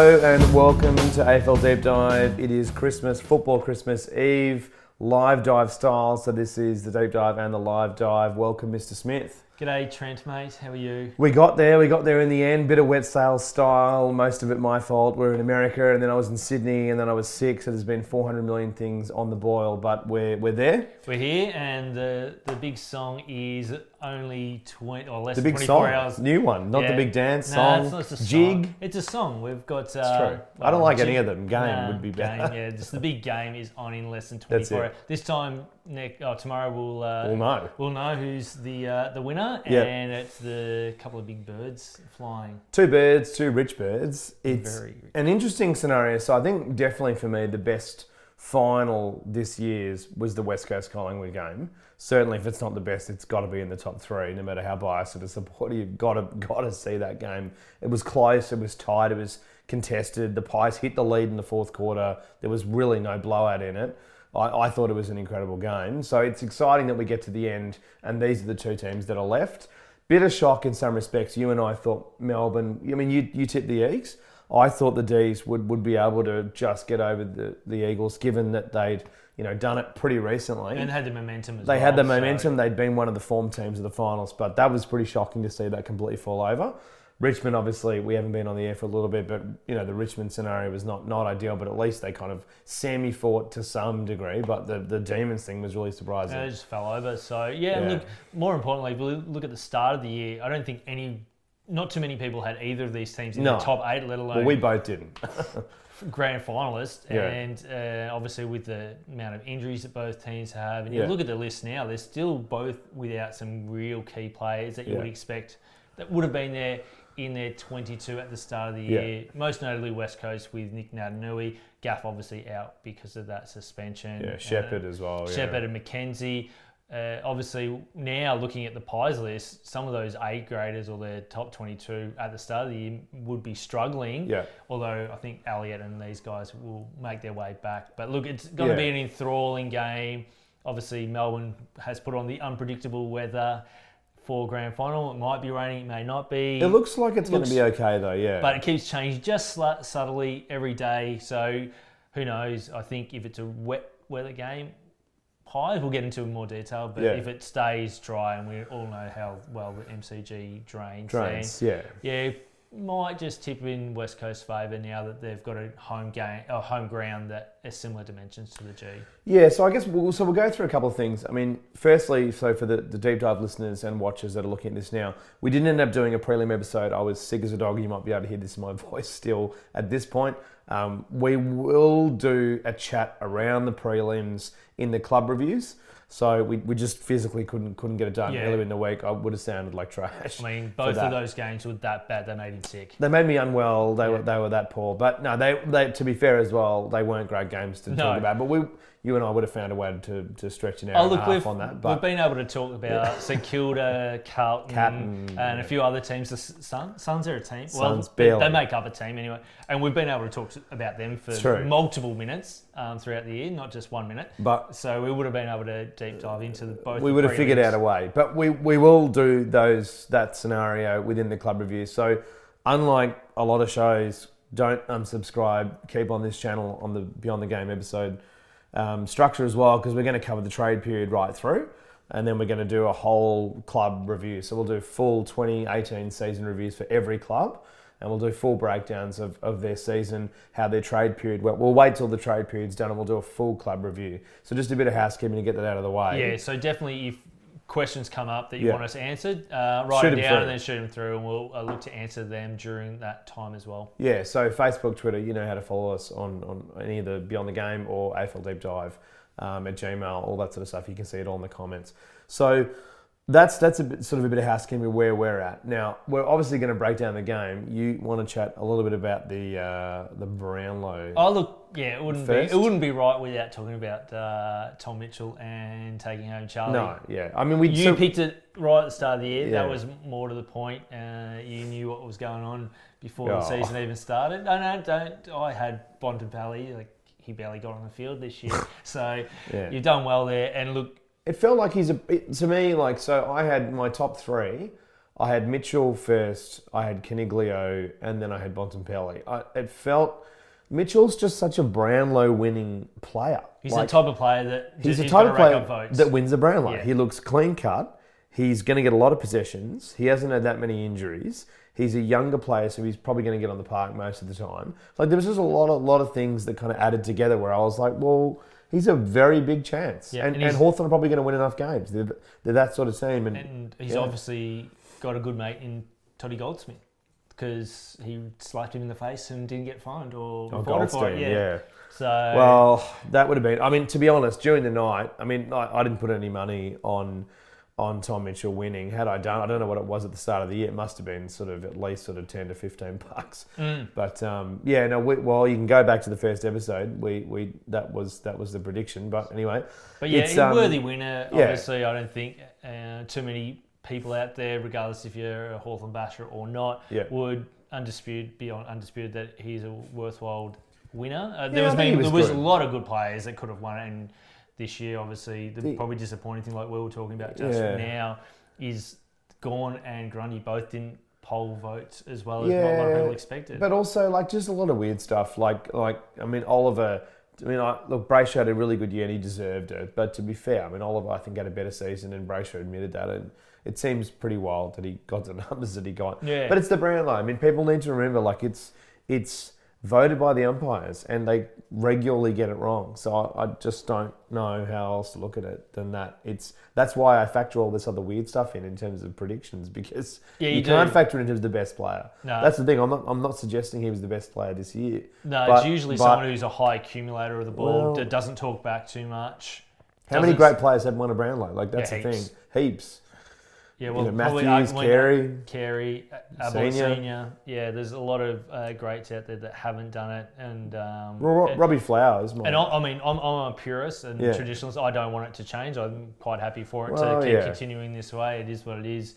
Hello and welcome to AFL Deep Dive. It is Christmas, football Christmas Eve, live dive style. So this is the deep dive and the live dive. Welcome, Mr. Smith. G'day, Trent, mate. How are you? We got there, we got there in the end. Bit of wet sail style, most of it my fault. We're in America and then I was in Sydney and then I was sick, so there's been 400 million things on the boil, but we're, we're there. We're here, and the the big song is only 20 or less The than big 24 song, hours. new one, not the big dance Nah, song, it's not just a jig. Song. It's a song. We've got. Uh, It's true. I don't like any of them. Game Nah, would be better. game, yeah, just the big game is on in less than That's 24 it. hours. This time, Nick, oh, tomorrow we'll uh, We'll know. we'll know who's the uh, the winner, Yeah. and it's the couple of big birds flying. Two birds, two rich birds. It's Very rich. an interesting scenario. So I think definitely for me the best final this year's was the West Coast Collingwood game. Certainly, if it's not the best, it's got to be in the top three. No matter how biased of a supporter, you've got to got to see that game. It was close. It was tight. It was contested. The Pies hit the lead in the fourth quarter. There was really no blowout in it. I, I thought it was an incredible game. So it's exciting that we get to the end, and these are the two teams that are left. Bit of shock in some respects. You and I thought Melbourne. I mean, you you tipped the Eagles. I thought the D's would, would be able to just get over the, the Eagles, given that they'd you know done it pretty recently. And had the momentum as they well. had the so- momentum. They'd been one of the form teams of the finals, but that was pretty shocking to see that completely fall over. Richmond, obviously, we haven't been on the air for a little bit, but you know the Richmond scenario was not not ideal. But at least they kind of semi fought to some degree. But the the Demons thing was really surprising. Yeah, it just fell over. So yeah, and Yeah. look. More importantly, if we look at the start of the year. I don't think any, not too many people had either of these teams in No. the top eight, let alone well, we both didn't. grand finalists. Yeah. And uh, obviously, with the amount of injuries that both teams have, and you Yeah. look at the list now, they're still both without some real key players that you Yeah. would expect that would have been there in their 22 at the start of the year. Most notably, West Coast with Nick Naitanui. Gaff obviously out because of that suspension. yeah, Uh, Sheppard as well. Yeah. Sheppard and Mackenzie. Uh, obviously, now looking at the Pies list, some of those eight graders or their top 22 at the start of the year would be struggling. Yeah. Although I think Elliott and these guys will make their way back. But look, it's going to Yeah. be an enthralling game. Obviously, Melbourne has put on the unpredictable weather for grand final. It might be raining, it may not be. It looks like it's going Looks- to be okay though. Yeah. But it keeps changing just subtly every day. So who knows? I think if it's a wet weather game, Pies we'll get into in more detail. But Yeah. if it stays dry, and we all know how well the MCG drains, Drains. Yeah. yeah, might just tip in West Coast favour now that they've got a home game, a home ground that is similar dimensions to the G. Yeah, so I guess we'll, so we'll go through a couple of things. I mean, firstly, so for the, the deep dive listeners and watchers that are looking at this now, we didn't end up doing a prelim episode. I was sick as a dog. You might be able to hear this in my voice still at this point. Um, we will do a chat around the prelims in the club reviews. So we, we just physically couldn't couldn't get it done Yeah. earlier in the week. I would have sounded like trash. I mean, for both that. of those games were that bad they made him sick. They made me unwell. They were they were that poor. But no, they they to be fair as well, they weren't great games to No. talk about. But we you and I would have found a way to, to stretch an hour Oh, and a half on that. But we've been able to talk about St Kilda, Carlton, Carlton, and yeah. a few other teams. The S- Suns, Suns are a team. Suns, well, barely. they make up a team anyway. And we've been able to talk to- about them for True. multiple minutes um, throughout the year, not just one minute. but So we would have been able to deep dive into the, both. we would have figured out a way. But we, we will do those that scenario within the club review. So unlike a lot of shows, don't unsubscribe. Keep on this channel on the Beyond the Game episode um, structure as well because we're going to cover the trade period right through. And then we're going to do a whole club review. So we'll do full 2018 season reviews for every club. And we'll do full breakdowns of, of their season, how their trade period went. We'll wait till the trade period's done and we'll do a full club review. So just a bit of housekeeping to get that out of the way. Yeah, so definitely if questions come up that you Yeah. want us answered, uh, write Shoot them 'em down through. and then shoot them through, and we'll uh, look to answer them during that time as well. Yeah, so Facebook, Twitter, you know how to follow us on, on any of the Beyond the Game or AFL Deep Dive um, at Gmail, all that sort of stuff. You can see it all in the comments. So that's that's a bit, sort of a bit of housekeeping where we're at. Now, we're obviously going to break down the game. You want to chat a little bit about the uh, the Brownlow. Oh look, yeah, it wouldn't First? be it wouldn't be right without talking about uh, Tom Mitchell and taking home Charlie. no, yeah. I mean, we You so- picked it right at the start of the year. Yeah. That was more to the point. Uh, you knew what was going on before Oh. the season even started. No, no, don't. I had Bontempelli. Like he barely got on the field this year, so Yeah. you've done well there. And look, It felt like he's a it- to me like so. I had my top three. I had Mitchell first, I had Coniglio, and then I had Bontempelli. I, it felt Mitchell's just such a Brownlow winning player. He's Like, the type of player that he's the type of player that wins the Brownlow. Yeah. He looks clean cut. He's going to get a lot of possessions. He hasn't had that many injuries. He's a younger player, so he's probably going to get on the park most of the time. Like there was just a lot, of lot of things that kind of added together where I was like, well, he's a very big chance, Yeah, and, and and, Hawthorn are probably going to win enough games. They're, they're that sort of team, and, and he's Yeah. obviously got a good mate in Toddy Goldsmith because he slapped him in the face and didn't get fined or oh, Goldstein, it. yeah. So Well, that would have been. I mean, to be honest, during the night, I mean, I, I didn't put any money on on Tom Mitchell winning. Had I done, I don't know what it was at the start of the year. It must have been sort of at least sort of ten to fifteen bucks. Mm. But um, yeah, no. We, well, you can go back to the first episode. We we that was that was the prediction. But anyway, But yeah, It's, a um, worthy winner. yeah. Obviously, I don't think uh, too many people out there, regardless if you're a Hawthorn basher or not, Yeah. would undisputed be on undisputed that he's a worthwhile winner. Uh, there I was, think he been, was there was a lot of good players that could have won it, and this year, obviously, the, The- probably disappointing thing, like we were talking about just Yeah. now, is Gawn and Grundy both didn't poll votes as well as what a lot of people expected. But also, like, just a lot of weird stuff. Like, like I mean, Oliver. I mean, I, look, Brayshaw had a really good year and he deserved it. But to be fair, I mean, Oliver, I think, had a better season and Brayshaw admitted that. And it seems pretty wild that he got the numbers that he got. Yeah. But it's the Brownlow. I mean, people need to remember, like, it's it's voted by the umpires and they regularly get it wrong. So I, I just don't know how else to look at it than that. It's that's why I factor all this other weird stuff in in terms of predictions because Yeah, you, you can't factor it in terms of the best player. No. That's the thing. I'm not. I'm not suggesting he was the best player this year. no, but- it's usually but- someone who's a high accumulator of the ball Well- that doesn't talk back too much. How many great players have won a Brownlow? Like that's Yeah, the heaps. thing. Heaps. Yeah, You well, know, probably Matthews, arguably Carey. Carey, Senior. Senior. Yeah, there's a lot of uh, greats out there that haven't done it, and um, Robbie Flowers. and I, I mean, I'm, I'm a purist and Yeah. traditionalist. I don't want it to change. I'm quite happy for it Well, to keep yeah. continuing this way. It is what it is.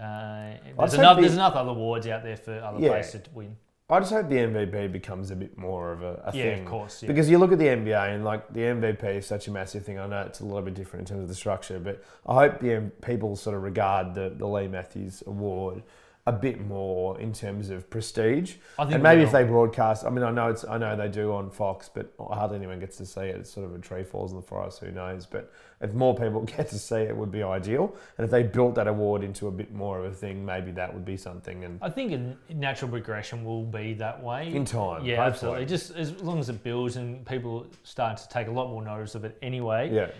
Uh, there's, enough, the- there's enough other awards out there for other Yeah. players to win. I just hope the MVP becomes a bit more of a, a Yeah, thing. of course. Yeah. Because you look at the NBA and like the MVP is such a massive thing. I know it's a little bit different in terms of the structure, but I hope the M- people sort of regard the, the Leigh Matthews Award a bit more in terms of prestige. I think And maybe if they broadcast, I mean, I know it's, I know they do on Fox, but hardly anyone gets to see it. It's sort of a tree falls in the forest, who knows? But if more people get to see it, would be ideal. And if they built that award into a bit more of a thing, maybe that would be something. And I think a natural progression will be that way in time, Yeah, hopefully. absolutely. Just as long as it builds and people start to take a lot more notice of it anyway. Yeah,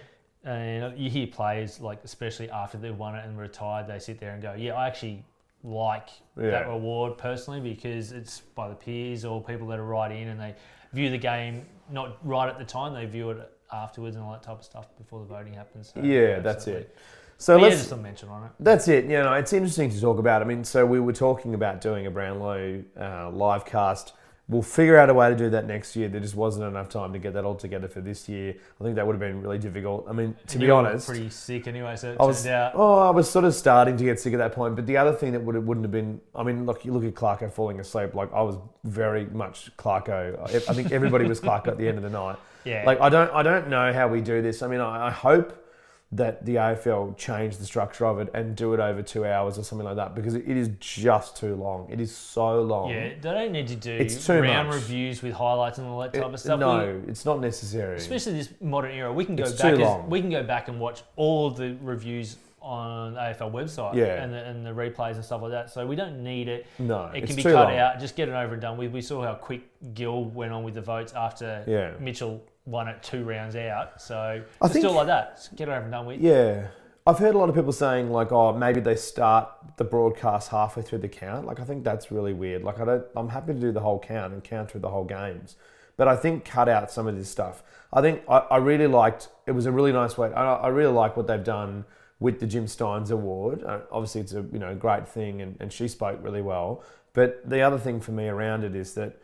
And you hear players like, especially after they've won it and retired, they sit there and go, "Yeah, I actually like Yeah. that award personally because it's by the peers or people that are right in and they view the game not right at the time, they view it afterwards and all that type of stuff before the voting happens." So, yeah, that's absolutely. it. So But let's just a mention on it. That's it. You know, it's interesting to talk about. I mean, so we were talking about doing a Brownlow uh, live cast. We'll figure out a way to do that next year. There just wasn't enough time to get that all together for this year. I think that would have been really difficult. I mean, to And be you were honest, pretty sick anyway. So it I was, turned out. oh, I was sort of starting to get sick at that point. But the other thing that would have, wouldn't have been, I mean, look, you look at Clarko falling asleep. Like I was very much Clarko. I I think everybody was Clarko at the end of the night. Yeah. Like I don't, I don't know how we do this. I mean, I, I hope that the AFL change the structure of it and do it over two hours or something like that because it is just too long. It is so long. Yeah, they don't need to do It's too round much. reviews with highlights and all that type It- of stuff. We- no, it's not necessary. especially this modern era, we can go It's back. too As, we can go back and watch all of the reviews on AFL website Yeah. and, the, and the replays and stuff like that. So we don't need it. no, It can be cut long. out. Just get it over and done with. We saw how quick Gill went on with the votes after Yeah. Mitchell won it two rounds out. So I think- it like that. Just get it over and done with. Yeah. I've heard a lot of people saying like, oh, maybe they start the broadcast halfway through the count. Like, I think that's really weird. Like, I don't. I'm happy to do the whole count and count through the whole games, but I think cut out some of this stuff. I think I, I really liked. It was a really nice way. I, I really like what they've done with the Jim Stynes Award. Uh, obviously, it's a you know great thing, and, and she spoke really well. But the other thing for me around it is that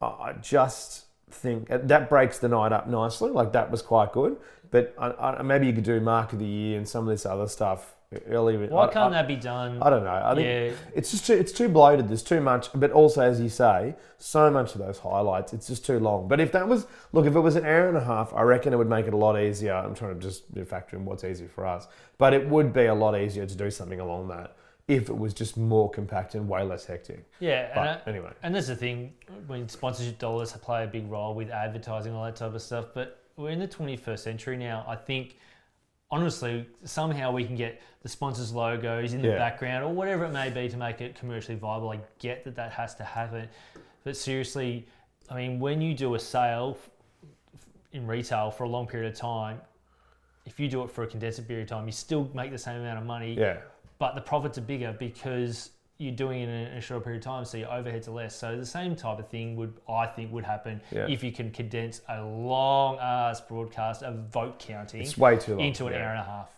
I just think uh, that breaks the night up nicely. Like that was quite good. But I, I, maybe you could do mark of the year and some of this other stuff earlier. Why I, can't that be done? I don't know. I think yeah, it's just too, it's too bloated. There's too much. But also, as you say, so much of those highlights. It's just too long. But if that was look, if it was an hour and a half, I reckon it would make it a lot easier. I'm trying to just factor in what's easy for us. But it would be a lot easier to do something along that if it was just more compact and way less hectic. Yeah, But and, anyway, and that's the thing when sponsorship dollars play a big role with advertising all that type of stuff. But we're in the 21st century now. I think honestly, somehow we can get the sponsors' logos in the Yeah. background or whatever it may be to make it commercially viable. I get that that has to happen, but seriously, I mean, when you do a sale in retail for a long period of time. If you do it for a condensed period of time, you still make the same amount of money yeah, but the profits are bigger because you're doing it in a, in a short period of time, so your overheads are less. So the same type of thing would I think would happen Yeah. if you can condense a long ass broadcast of vote counting it's way too long. into an yeah. hour and a half.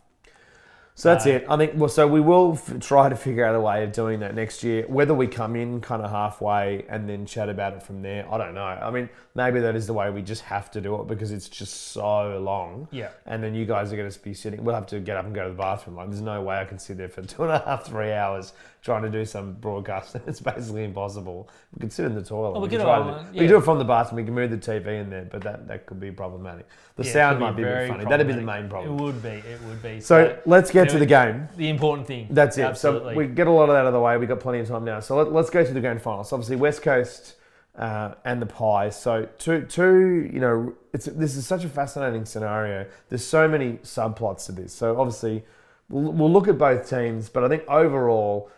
So that's Uh, it. I think. Well, so we will f- try to figure out a way of doing that next year. Whether we come in kind of halfway and then chat about it from there, I don't know. I mean, maybe that is the way we just have to do it because it's just so long. Yeah. And then you guys are going to be sitting. We'll have to get up and go to the bathroom. Like, there's no way I can sit there for two and a half, three hours trying to do some broadcast. It's basically impossible. We could sit in the toilet. Oh, we can could try to- yeah. we can do it from the bathroom. We can move the TV in there, but that, that could be problematic. The Yeah, sound might be, a bit very funny. That'd be the main problem. It would be. It would be. So let's get to the game. the important thing. That's it. Absolutely. So we get a lot of that out of the way. We've got plenty of time now. So let, let's go to the grand final. So obviously West Coast uh, and the Pies. So two, two. You know, it's this is such a fascinating scenario. There's so many subplots to this. So obviously we'll, we'll look at both teams, but I think overall,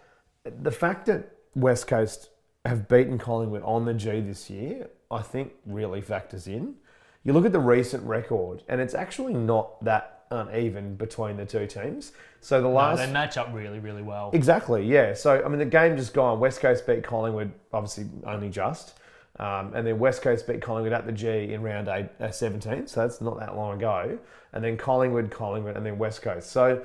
the fact that West Coast have beaten Collingwood on the G this year, I think really factors in. You look at the recent record, and it's actually not that uneven between the two teams. So the No, last they match up really, really well. Exactly, yeah. So, I mean, the game just gone. West Coast beat Collingwood, obviously only just. Um, and then West Coast beat Collingwood at the G in round eight, uh, 17. So that's not that long ago. And then Collingwood, Collingwood, and then West Coast. So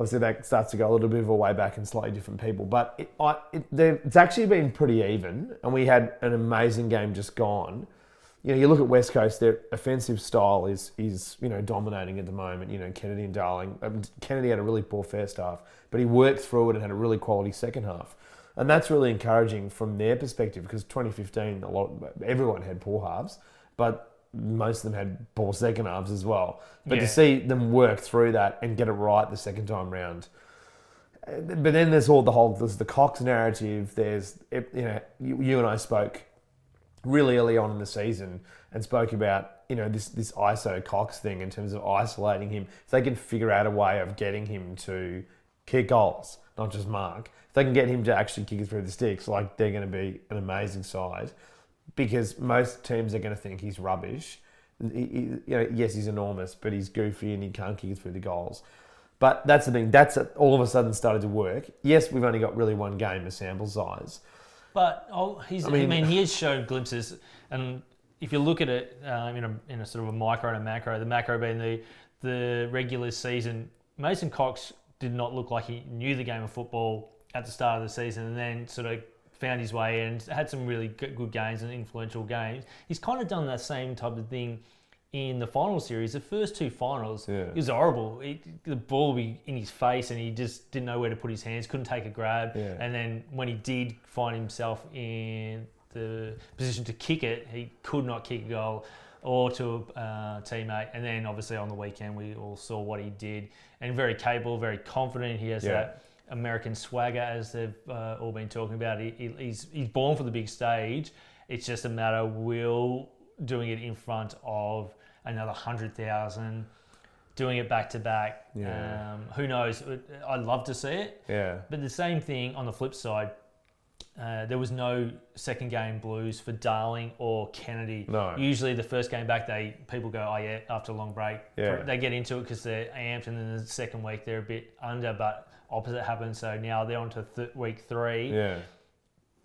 obviously that starts to go a little bit of a way back and slightly different people. But it, I, it, it's actually been pretty even. And we had an amazing game just gone. You know, you look at West Coast, their offensive style is is you know dominating at the moment. You know, Kennedy and Darling. Um, Kennedy had a really poor first half, but he worked through it and had a really quality second half, and that's really encouraging from their perspective because 2015, a lot everyone had poor halves, but most of them had poor second halves as well. But Yeah. to see them work through that and get it right the second time round. But then there's all the whole there's the Cox narrative. There's you know you, you and I spoke really early on in the season and spoke about you know this this ISO Cox thing in terms of isolating him. If they can figure out a way of getting him to kick goals, not just mark, if they can get him to actually kick it through the sticks, like they're going to be an amazing side. Because most teams are going to think he's rubbish. He- he- you know, yes, he's enormous, but he's goofy and he can't kick through the goals. But that's the thing. That's all of a sudden started to work. Yes, we've only got really one game of sample size. But oh, he's, I I mean, mean- he has shown glimpses, and if you look at it um, in a in a sort of a micro and a macro, the macro being the the regular season, Mason Cox did not look like he knew the game of football at the start of the season, and then sort of found his way and had some really good, good games and influential games. He's kind of done that same type of thing in the final series. The first two finals, Yeah. it was horrible. It, the ball would be in his face, and he just didn't know where to put his hands. Couldn't take a grab, Yeah. and then when he did find himself in the position to kick it, he could not kick a goal or to a uh, teammate. And then obviously on the weekend, we all saw what he did, and very capable, very confident. He has Yeah. that American swagger, as they've uh, all been talking about. He, he- he's he's born for the big stage. It's just a matter of will doing it in front of another hundred thousand. Doing it back to back, Yeah. um, who knows? I'd love to see it. Yeah. But the same thing on the flip side, uh, there was no second game blues for Darling or Kennedy. No. Usually the first game back, they people go, oh yeah, after a long break, Yeah. they get into it because they're amped, and then the second week they're a bit under, but opposite happens. So now they're on to th- week three, Yeah.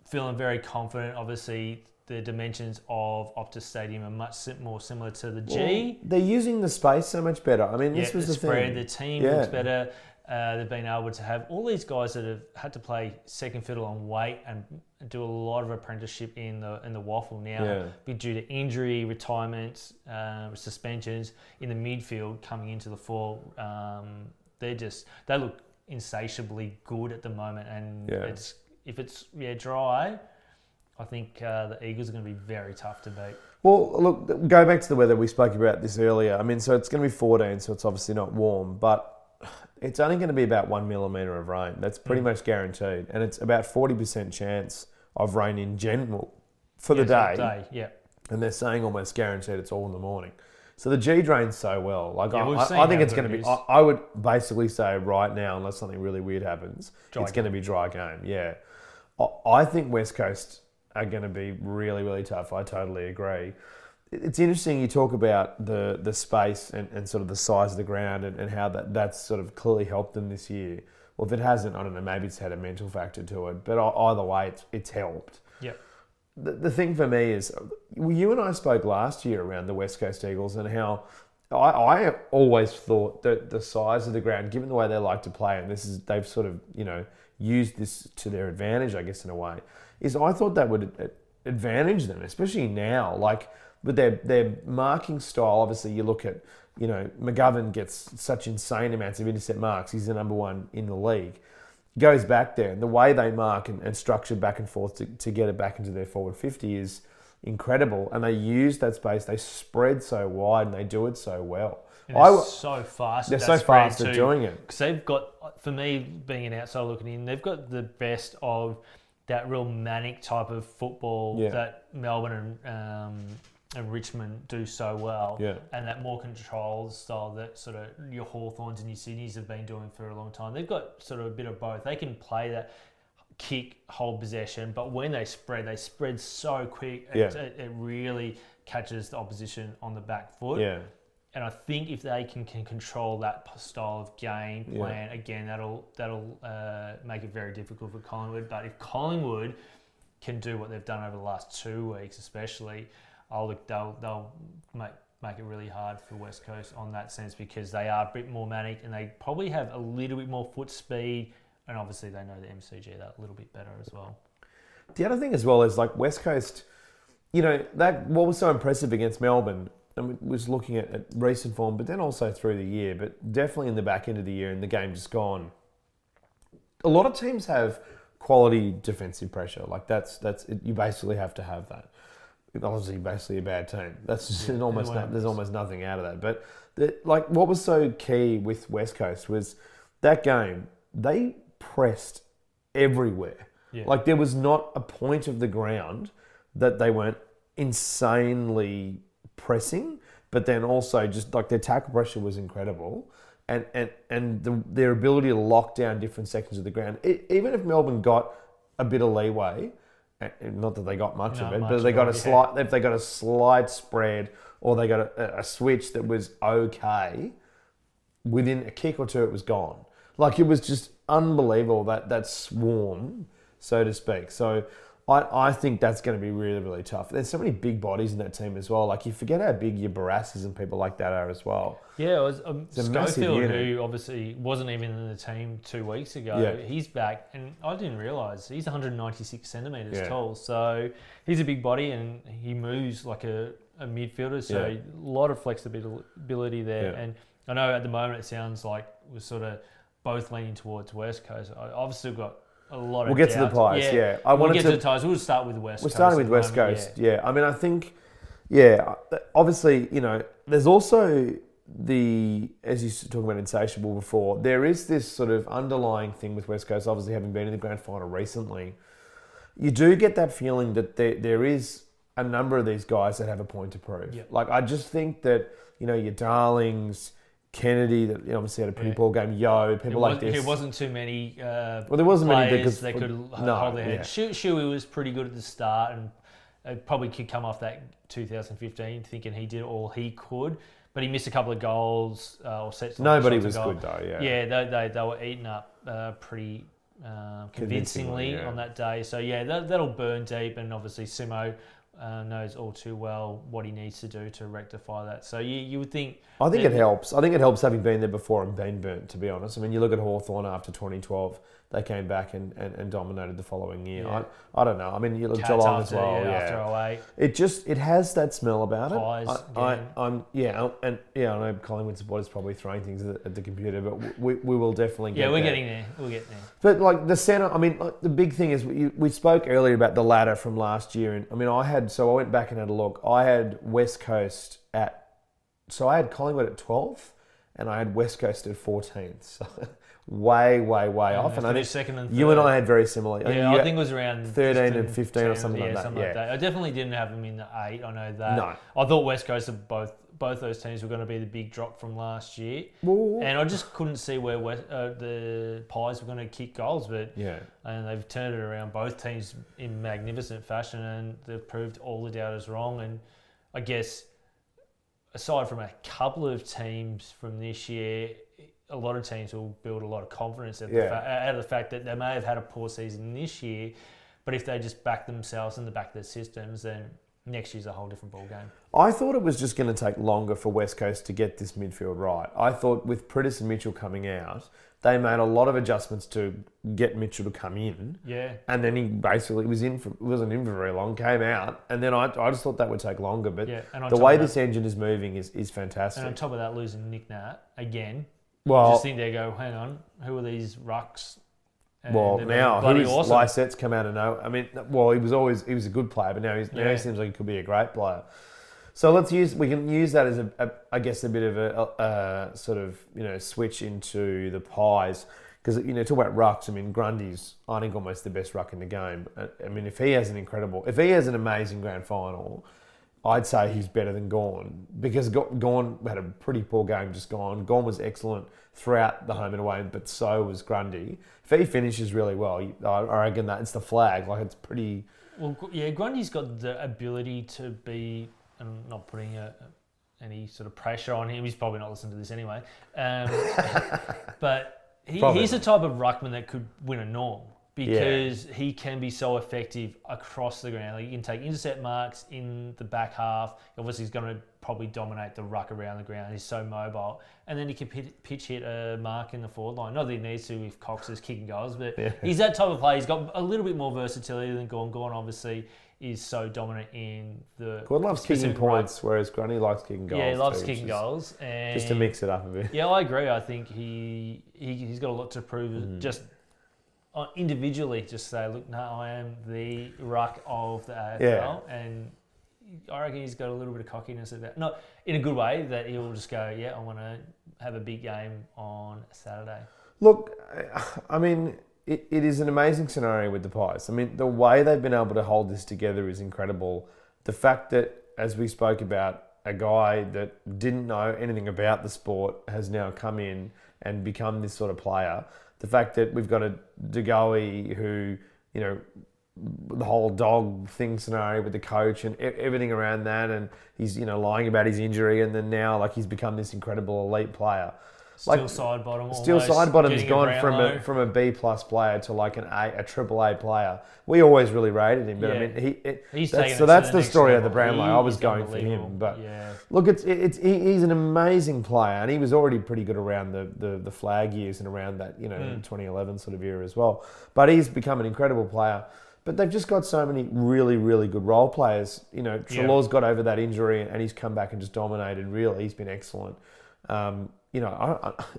feeling very confident. Obviously, the dimensions of Optus Stadium are much sim- more similar to the G. Well, they're using the space so much better. I mean, Yeah, this was the, the, spread, thing. the team Yeah. looks better. Uh, they've been able to have all these guys that have had to play second fiddle on weight and do a lot of apprenticeship in the in the WAFL now, Yeah. be due to injury, retirements, uh, suspensions in the midfield coming into the fall. Um, they're just they look insatiably good at the moment, and Yeah. it's if it's yeah dry. I think uh, the Eagles are going to be very tough to beat. Well, look, go back to the weather. We spoke about this earlier. I mean, so it's going to be 14, so it's obviously not warm. But it's only going to be about one millimetre of rain. That's pretty Mm. much guaranteed. And it's about 40% chance of rain in general for the day. day. Yeah. And they're saying almost guaranteed it's all in the morning. So the G drains so well. Like Yeah, I, I, I think it's going to it be. I, I would basically say right now, unless something really weird happens, Dry it's going to be dry game. Yeah, I, I think West Coast are going to be really really tough. I totally agree. It's interesting you talk about the the space and, and sort of the size of the ground and, and how that that's sort of clearly helped them this year. Well, if it hasn't, I don't know. Maybe it's had a mental factor to it, but either way, it's it's helped. The, the thing for me is you and I spoke last year around the West Coast Eagles and how I, I always thought that the size of the ground, given the way they like to play, and this is they've sort of you know used this to their advantage, I guess in a way, is I thought that would advantage them, especially now, like with their their marking style. Obviously, you look at you know McGovern gets such insane amounts of intercept marks. He's the number one in the league goes back there and the way they mark and, and structure back and forth to, to get it back into their forward 50 is incredible and they use that space they spread so wide and they do it so well And I they're w- so fast. they're so fast at doing it because they've got for me being an outsider looking in they've got the best of that real manic type of football Yeah. that melbourne and, um, and richmond do so well Yeah. and that more controlled style that sort of your hawthorns and your sydneys have been doing for a long time they've got sort of a bit of both they can play that kick hold possession but when they spread they spread so quick it, Yeah. it, it really catches the opposition on the back foot yeah and I think if they can, can control that style of game Yeah. plan, again, that'll that'll uh, make it very difficult for Collingwood. But if Collingwood can do what they've done over the last two weeks, especially, I'll look they'll they'll make make it really hard for West Coast on that sense because they are a bit more manic and they probably have a little bit more foot speed, and obviously they know the MCG that a little bit better as well. the other thing as well is like West Coast you know that what was so impressive against Melbourne and we was looking at, at recent form but then also through the year but definitely in the back end of the year and the game just gone a lot of teams have quality defensive pressure. Like that's that's it, you basically have to have that. Obviously, basically a bad team. That's just Yeah, almost no, there's almost nothing out of that. But the, like what was so key with West Coast was that game they pressed everywhere. Yeah. Like there was not a point of the ground that they weren't insanely pressing, but then also just like their tackle pressure was incredible. And, and, and the, their ability to lock down different sections of the ground. E even if Melbourne got a bit of leeway, not that they got much Not of it, much but they got a yeah. slight, if they got a slight spread or they got a, a switch that was okay, within a kick or two, it was gone. Like it was just unbelievable that that swarm, so to speak. So I, I think that's going to be really really tough. There's so many big bodies in that team as well. Like you forget how big your Barrasses and people like that are as well. Yeah, it was um, Schofield, who obviously wasn't even in the team two weeks ago. Yeah. He's back, and I didn't realise he's 196 centimeters Yeah. tall. So he's a big body, and he moves like a, a midfielder. So Yeah. a lot of flexibility there. And I know at the moment it sounds like we're sort of both leaning towards West Coast. I, I've still got a lot of. We'll get to the pies, yeah. I we'll wanted get to- to the ties. We'll start with West. Coast. We're Coast starting with West moment, Coast. Yeah. I mean, I think, yeah, obviously, you know, there's also the, as you were talking about insatiable before, there is this sort of underlying thing with West Coast, obviously having been in the grand final recently. You do get that feeling that there, there is a number of these guys that have a point to prove. Yep. Like, I just think that, you know, your darlings, Kennedy, that you know, obviously had a pretty Yeah. poor game, Yo, people was, like this. there wasn't too many. Uh, Well, there wasn't many because- they could no, hold their head. yeah. Shu- Shuey was pretty good at the start and uh, probably could come off that 2015 thinking he did all he could, but he missed a couple of goals uh, or sets. Nobody was good though, yeah. Yeah, they, they, they were eaten up uh, pretty um, convincingly, Convincingly, yeah. on that day. So yeah, that, that'll burn deep, and obviously Simo uh, knows all too well what he needs to do to rectify that. So you you would think I think that- it helps. I think it helps having been there before and been burnt, to be honest. I mean, you look at Hawthorn after 2012, they came back and, and, and dominated the following year. Yeah. I, I don't know. I mean, you look at Cats Geelong after, as well. yeah, Yeah. after 08. It just, it has that smell about it. Pies I, I, again. I'm, yeah, and yeah, I know Collingwood supporters probably throwing things at, at the computer, but we, we will definitely get Yeah, we're there. getting there. We're getting there. But like the center, I mean, like, the big thing is we, we spoke earlier about the ladder from last year, and I mean, I had so I went back and had a look. I had West Coast at, so I had Collingwood at twelfth, and I had West Coast at 14th. So way, way, way And off. And I think second and you and. I had very similar. Yeah, you- I think it was around 13 and 15 or 10, something like that, Something yeah. like that. I definitely didn't have them in the eight. I know that. No. I thought West Coast of both both those teams were going to be the big drop from last year, Well, and I just couldn't see where West, uh, the Pies were going to kick goals. But yeah. and they've turned it around both teams in magnificent fashion, and they've proved all the doubters wrong. And I guess aside from a couple of teams from this year, a lot of teams will build a lot of confidence at the Yeah. fa- out of the fact that they may have had a poor season this year, but if they just back themselves in the back of their systems, then next year's a whole different ball game. I thought it was just going to take longer for West Coast to get this midfield right. I thought with Priddis and Mitchell coming out, they made a lot of adjustments to get Mitchell to come in. Yeah. And then he basically was in for, wasn't in for very long, came out, and then I, I just thought that would take longer. But Yeah, the way that- this engine is moving is, is fantastic. And on top of that, losing Nick Nat again. Well, just think they go, hang on, who are these rucks? And well, now who's awesome. Lycett's come out of no. I mean, well, he was always he was a good player, but now he's now Yeah. he seems like he could be a great player. So let's use we can use that as a, a I guess a bit of a, a, sort of you know switch into the pies because you know talk about rucks. I mean, Grundy's I think almost the best ruck in the game. I- I mean, if he has an incredible, if he has an amazing grand final. I'd say he's better than Gawn because Gawn had a pretty poor game just gone. Gawn was excellent throughout the home and away, but so was Grundy. If he finishes really well, I reckon that it's the flag. Like it's pretty. Well, yeah, Grundy's got the ability to be, and not putting a, any sort of pressure on him. He's probably not listening to this anyway. Um, but he, he's the type of ruckman that could win a norm Yeah. because he can be so effective across the ground. Like he can take intercept marks in the back half. Obviously, he's going to probably dominate the ruck around the ground. He's so mobile, and then he can pitch hit a mark in the forward line. Not that he needs to if Cox is kicking goals, but Yeah. he's that type of player. He's got a little bit more versatility than Gawn. Gawn obviously is so dominant in the. Gawn loves kicking points, whereas Grundy likes kicking goals. Yeah, he loves too, kicking goals, and Just to mix it up a bit. yeah, I agree. I think he, he he's got a lot to prove. Mm-hmm. Just Uh, individually, just say, look, no, I am the ruck of the AFL, Yeah. and I reckon he's got a little bit of cockiness about, not in a good way, that he'll just go, yeah, I want to have a big game on Saturday. Look, I mean, it, it is an amazing scenario with the Pies. I mean, the way they've been able to hold this together is incredible. The fact that, as we spoke about, a guy that didn't know anything about the sport has now come in and become this sort of player. The fact that we've got a De Goey who, you know, the whole dog thing scenario with the coach and everything around that, and he's you know lying about his injury, and then now like he's become this incredible elite player. Still Like, side bottom. Almost side bottom's getting gone from Brownlow. a from a B plus player to like an A, a triple A player. We always really rated him, but I mean, he it, He's that's, so that's the the story of the level. Brownlow. He I was going for him, but yeah. look, it's it's he, he's an amazing player, and he was already pretty good around the, the, the flag years and around that you know Mm. 2011 sort of era as well. But he's become an incredible player. But they've just got so many really, really good role players. You know, Yeah. Treloar's got over that injury and he's come back and just dominated. Really, he's been excellent. Um, you know,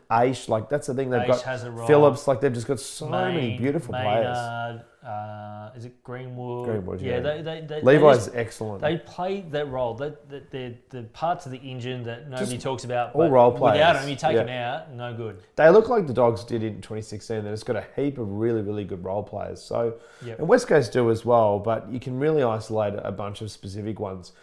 I, I, Aish, like that's the thing they've Aish got. has a role. Phillips, like they've just got so many Main- beautiful players. Uh, is it Greenwood? Greenwood, yeah. yeah. They, they, they, they Levi's just- excellent. They play that role. That the, the, the parts of the engine that nobody Just talks about. all but role Without players, them, you take yeah. them out, no good. They look like the Dogs did in 2016. They've just got a heap of really, really good role players. So, Yep. and West Coast do as well, but you can really isolate a bunch of specific ones.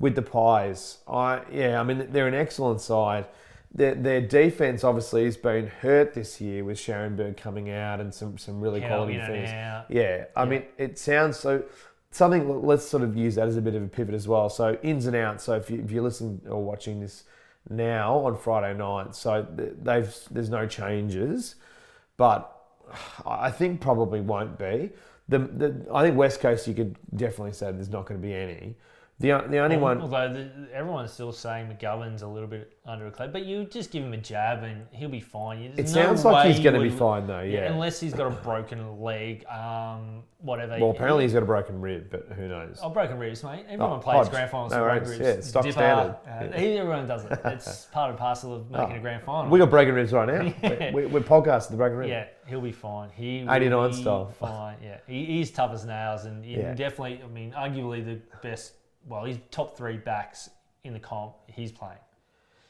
With the Pies, I yeah, I mean they're an excellent side. Their, their defense obviously has been hurt this year with Scharenberg coming out and some, some really Hell, quality things. out. Yeah, I Yeah. mean, it sounds so. Something. Let's sort of use that as a bit of a pivot as well. So ins and outs. So if you if you're listening or watching this now on Friday night, so they've there's no changes, but I think probably won't be. The, the I think West Coast you could definitely say there's not going to be any. The the only one. Although the, everyone's still saying McGovern's a little bit under a cloud, but you just give him a jab and he'll be fine. It no sounds like he's going to be fine though. Yeah. Unless he's got a broken leg, um, whatever. well, apparently he's got a broken rib, but who knows? Oh, broken ribs, mate. Everyone Oh, plays Hodge. grand finals No with broken ribs. Yeah, stock Dipper, standard. Uh, Yeah. Everyone does it. It's part and parcel of making Oh. a grand final. We got broken ribs right now. Yeah. we, we're podcasting the broken rib. yeah, he'll be fine. He 89 will style. Fine. Yeah, he, he's tough as nails, and Yeah. definitely. I mean, arguably the best. Well, he's top three backs in the comp. He's playing.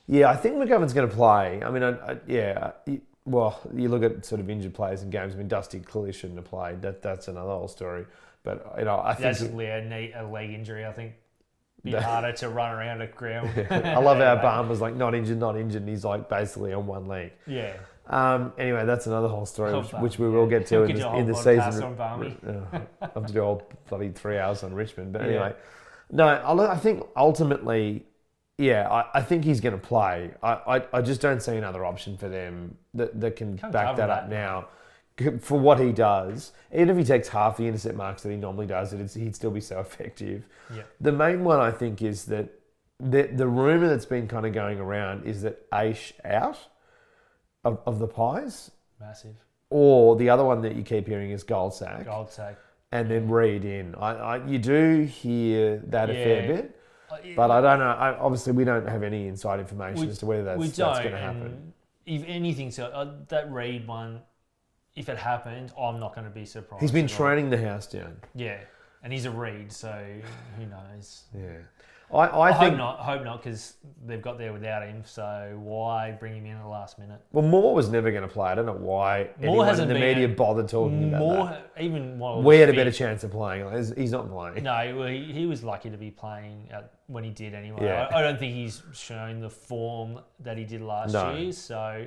Yeah, I think McGovern's going to play. I mean, I, I, yeah. Well, you look at sort of injured players in games. I mean, Dusty clearly shouldn't have played. That that's another whole story. But you know, I think Basically, a, knee, a leg injury. I think be harder to run around a ground. I love how Barn was like not injured, not injured, and he's like basically on one leg. Yeah. Um, anyway, that's another whole story, which, which we will get to in in the season. I have to do a whole bloody three hours on Richmond. But Yeah. No, I, I think ultimately, yeah, I, I think he's going to play. I, I, I just don't see another option for them that, that can Can't back cover that up that. now. For what he does, even if he takes half the intercept marks that he normally does, it'd, he'd still be so effective. Yeah. The main one I think is that the the rumor that's been kind of going around is that Aish out of, of the pies, Massive. or the other one that you keep hearing is Goldsack, Gold sack. And then read in. I, I you do hear that a fair Yeah. bit, but I don't know. I, obviously, we don't have any inside information We- as to whether that's, we that's don't. going to happen. and If anything, so uh, that Reed one, if it happened, I'm not going to be surprised. He's been at all. training the house down. Yeah, and he's a Reed, so who knows? Yeah, I, I, I, think. hope not. Hope not, because they've got there without him. So why bring him in at the last minute? Well, Moore was never going to play. I don't know why Moore hasn't in the media bothered talking about More, that. even while We had a better chance of playing. Like, He's, not playing. No, well, he, he was lucky to be playing at, when he did anyway. Yeah. I, I don't think he's shown the form that he did last No. year. So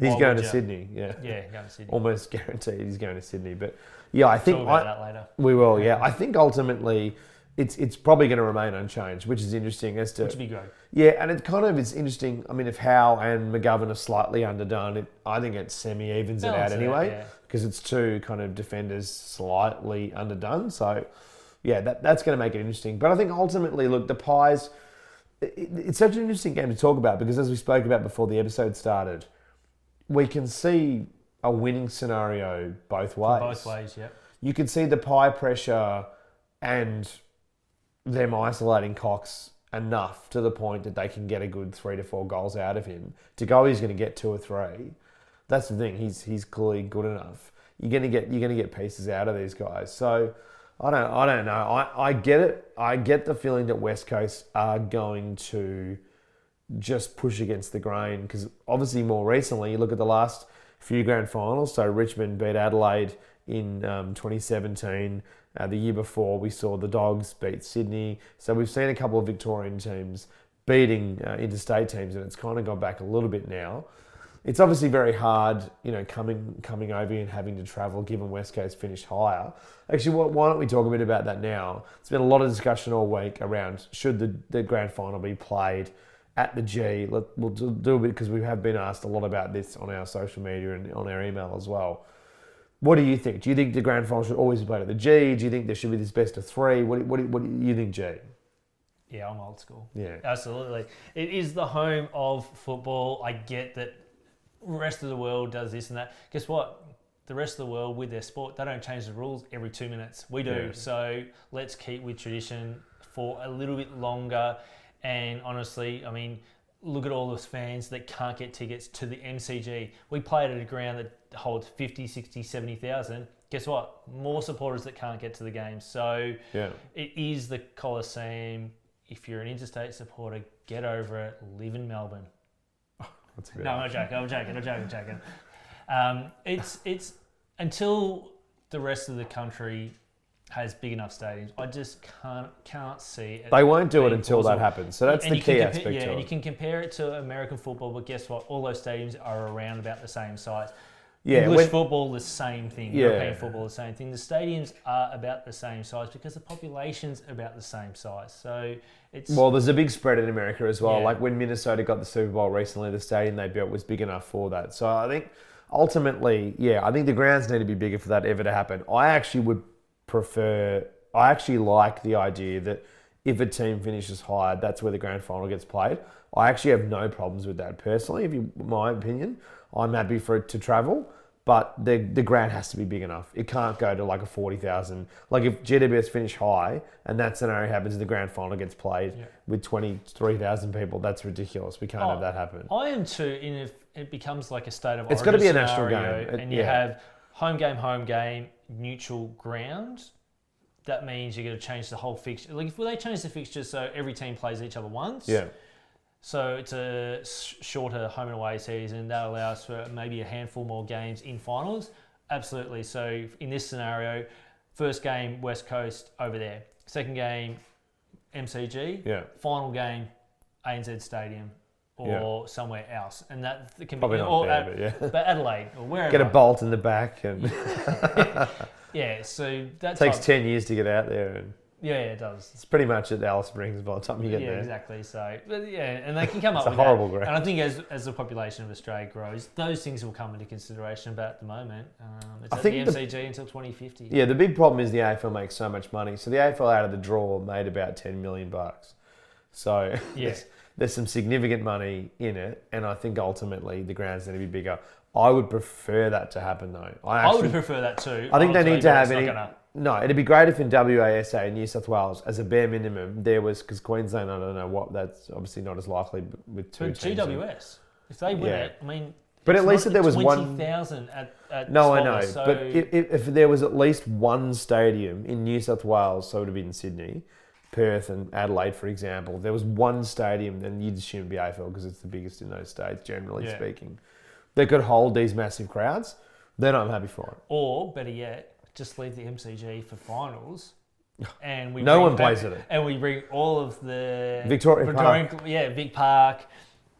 he's going to you? Sydney. Yeah, Yeah, going to Sydney. almost guaranteed he's going to Sydney. But yeah, I think Talk about I, that later. we will. Yeah, I think ultimately it's it's probably going to remain unchanged, which is interesting as to Which would be great. Yeah, and it kind of is interesting. I mean, if Howe and McGovern are slightly underdone, it, I think it semi evens it oh, out it out, anyway yeah. because it's two kind of defenders slightly underdone. So, yeah, that, that's going to make it interesting. But I think ultimately, look, the Pies, it, it's such an interesting game to talk about because as we spoke about before the episode started, we can see a winning scenario both ways. Both ways, yep. You can see the Pie pressure and them isolating Cox enough to the point that they can get a good three to four goals out of him. To go, he's going to get two or three. That's the thing. He's he's clearly good enough. You're going to get you're going to get pieces out of these guys. So I don't I don't know. I, I get it. I get the feeling that West Coast are going to just push against the grain because obviously more recently you look at the last few grand finals. So Richmond beat Adelaide in um, 2017. Uh, the year before we saw the Dogs beat Sydney. So we've seen a couple of Victorian teams beating uh, interstate teams, and it's kind of gone back a little bit now. It's obviously very hard, you know, coming coming over and having to travel, given West Coast finished higher. Actually, why, don't we talk a bit about that now? There's been a lot of discussion all week around should the, the grand final be played at the G. Let, we'll do a bit because we have been asked a lot about this on our social media and on our email as well. What do you think? Do you think the grand final should always be played at the G? Do you think there should be this best of three? What, do- what, what do you think, G? Yeah, I'm old school. Yeah. Absolutely. It is the home of football. I get that rest of the world does this and that. Guess what? The rest of the world with their sport, they don't change the rules every two minutes. We do. Yeah. So let's keep with tradition for a little bit longer. And honestly, I mean, look at all those fans that can't get tickets to the MCG. We played at a ground that holds 50, 60, 70,000. Guess what? More supporters that can't get to the game. So Yeah. it is the Coliseum. If you're an interstate supporter, get over it. Live in Melbourne. That's No, I'm joking. I'm joking. I'm joking. I'm joking. Um, it's it's until the rest of the country has big enough stadiums. I just can't can't see. It They won't do it until that happens. So that's And the key compa- aspect Yeah, and you can compare it to American football, but guess what? All those stadiums are around about the same size. Yeah, English when- football, the same thing. Yeah. European football, the same thing. The stadiums are about the same size because the population's about the same size. So it's Well, there's a big spread in America as well. Yeah. Like when Minnesota got the Super Bowl recently, the stadium they built was big enough for that. So I think ultimately, yeah, I think the grounds need to be bigger for that ever to happen. I actually would prefer, I actually like the idea that if a team finishes higher, that's where the grand final gets played. I actually have no problems with that personally. If you, my opinion, I'm happy for it to travel. But the, the ground has to be big enough. It can't go to like a 40,000. Like if GWS finish high and that scenario happens, the grand final gets played Yeah. with 23,000 people, that's ridiculous. We can't oh, have Oh, that happen. I am too. In if it becomes like a state of It's origin gotta be a national game. And you yeah. have home game, home game, neutral ground. That means you're going to change the whole fixture. Like if they change the fixture so every team plays each other once, Yeah. So it's a shorter home and away season that allows for maybe a handful more games in finals. Absolutely. So in this scenario, first game West Coast over there, second game MCG, Yeah. final game ANZ Stadium or somewhere else, and that can Probably be not or fair, Ad- but yeah. but Adelaide or wherever. Get a bolt in the back and yeah, so that takes 10 years to get out there. And yeah, yeah, it does. it's pretty much at Alice Springs by the time you get yeah, there. Yeah, exactly. So, but yeah, and they can come up It's a with horrible that. ground. And I think as, as the population of Australia grows, those things will come into consideration. But at the moment, um, it's I at think the the- MCG until 2050. Yeah, the big problem is the AFL makes so much money. So the AFL out of the draw made about 10 million bucks. So Yeah. there's, some significant money in it, and I think ultimately the ground's going to be bigger. I would prefer that to happen though. I, I would prefer that too. I think they need to have any. gonna- No, it'd be great if in WASA, New South Wales, as a bare minimum, there was because Queensland, I don't know what that's obviously not as likely with two But GWS, if they win Yeah. it, I mean. But at least if there was one- twenty thousand at, at No, I know, so but if, if, if there was at least one stadium in New South Wales, so it would have been Sydney, Perth, and Adelaide, for example. There was one stadium, then you'd assume it'd be AFL because it's the biggest in those states, generally Yeah. speaking. They could hold these massive crowds. Then I'm happy for it. or better yet, just leave the MCG for finals. And we No one plays at it. and we bring all of the Victoria Victorian, yeah, Vic Park,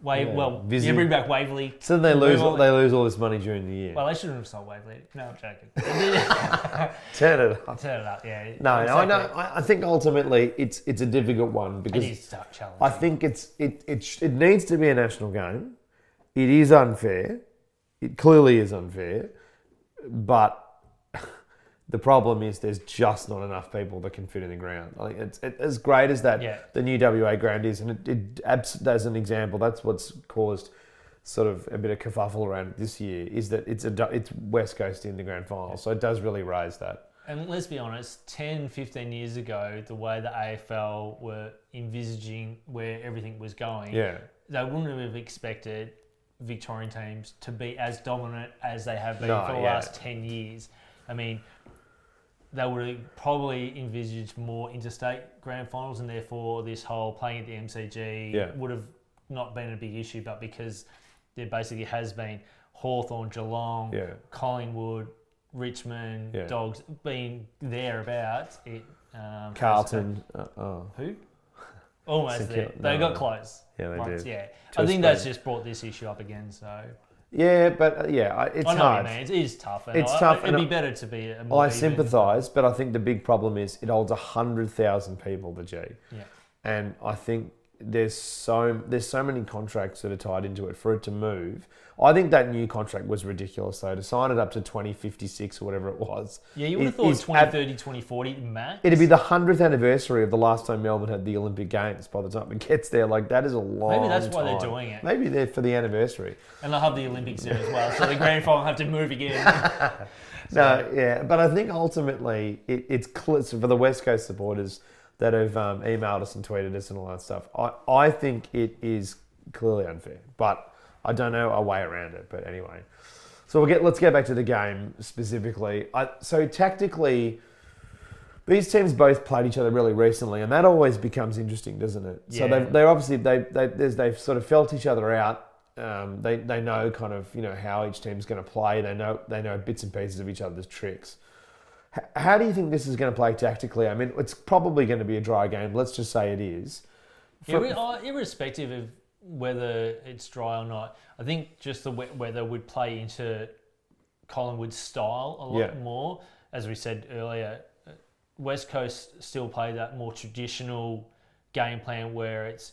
Wave. Yeah, Well, Visi. you bring back Waverley. So they lose. all- They lose all this money during the year. Well, they shouldn't have sold Waverley. No, I'm joking. Turn it up. Turn it up, yeah. No, no, I know. I think ultimately it's it's a difficult one It because is tough challenge. I think it's it, it sh- it needs to be a national game. It is unfair. It clearly is unfair, but the problem is there's just not enough people that can fit in the ground. I think it's it, as great as that Yeah. the new WA ground is, and it, it abs- as an example, that's what's caused sort of a bit of kerfuffle around it this year. Is that it's a it's West Coast in the grand final, so it does really raise that. And let's be honest, 10, 15 years ago, the way the AFL were envisaging where everything was going, Yeah, they wouldn't have expected Victorian teams to be as dominant as they have been No, for the yeah. last 10 years. I mean, they would have probably envisaged more interstate grand finals, and therefore this whole playing at the MCG Yeah. would have not been a big issue. But because there basically has been Hawthorn, Geelong, yeah. Collingwood, Richmond, Yeah. Dogs being thereabouts, it um, Carlton. Uh, oh, who? Almost there. Kilda- They no. got close. yeah, they Once, did. yeah. To I a think that's just brought this issue up again. So Yeah, but uh, yeah, it's I know hard. what you mean. It is tough. And It's I- tough, It'd be better to be. I sympathise, but I think the big problem is it holds hundred thousand people. The G, Yeah. and I think there's so there's so many contracts that are tied into it for it to move. I think that new contract was ridiculous though to sign it up to 2056 or whatever it was. Yeah, you would have thought is 2030, 2040 max. It'd be the hundredth anniversary of the last time Melbourne had the Olympic Games. By the time it gets there, like that is a long. Maybe that's why they're doing it. Maybe they're for the anniversary. And they'll have the Olympics there as well. So the grand final have to move again. No, yeah, but I think ultimately it, it's clear so for the West Coast supporters that have um, emailed us and tweeted us and all that stuff. I, I think it is clearly unfair, but I don't know a way around it. But anyway, so we'll get let's get back to the game specifically. I, so tactically, these teams both played each other really recently, and that always becomes interesting, doesn't it? So they've, they're obviously they they they've sort of felt each other out. Um, they they know kind of you know how each team's going to play. They know they know bits and pieces of each other's tricks. How do you think this is going to play tactically? I mean, it's probably going to be a dry game. Let's just say it is. For- Irre- irrespective of whether it's dry or not, I think just the wet weather would play into Collingwood's style a lot Yeah. more. As we said earlier, uh, West Coast still play that more traditional game plan where it's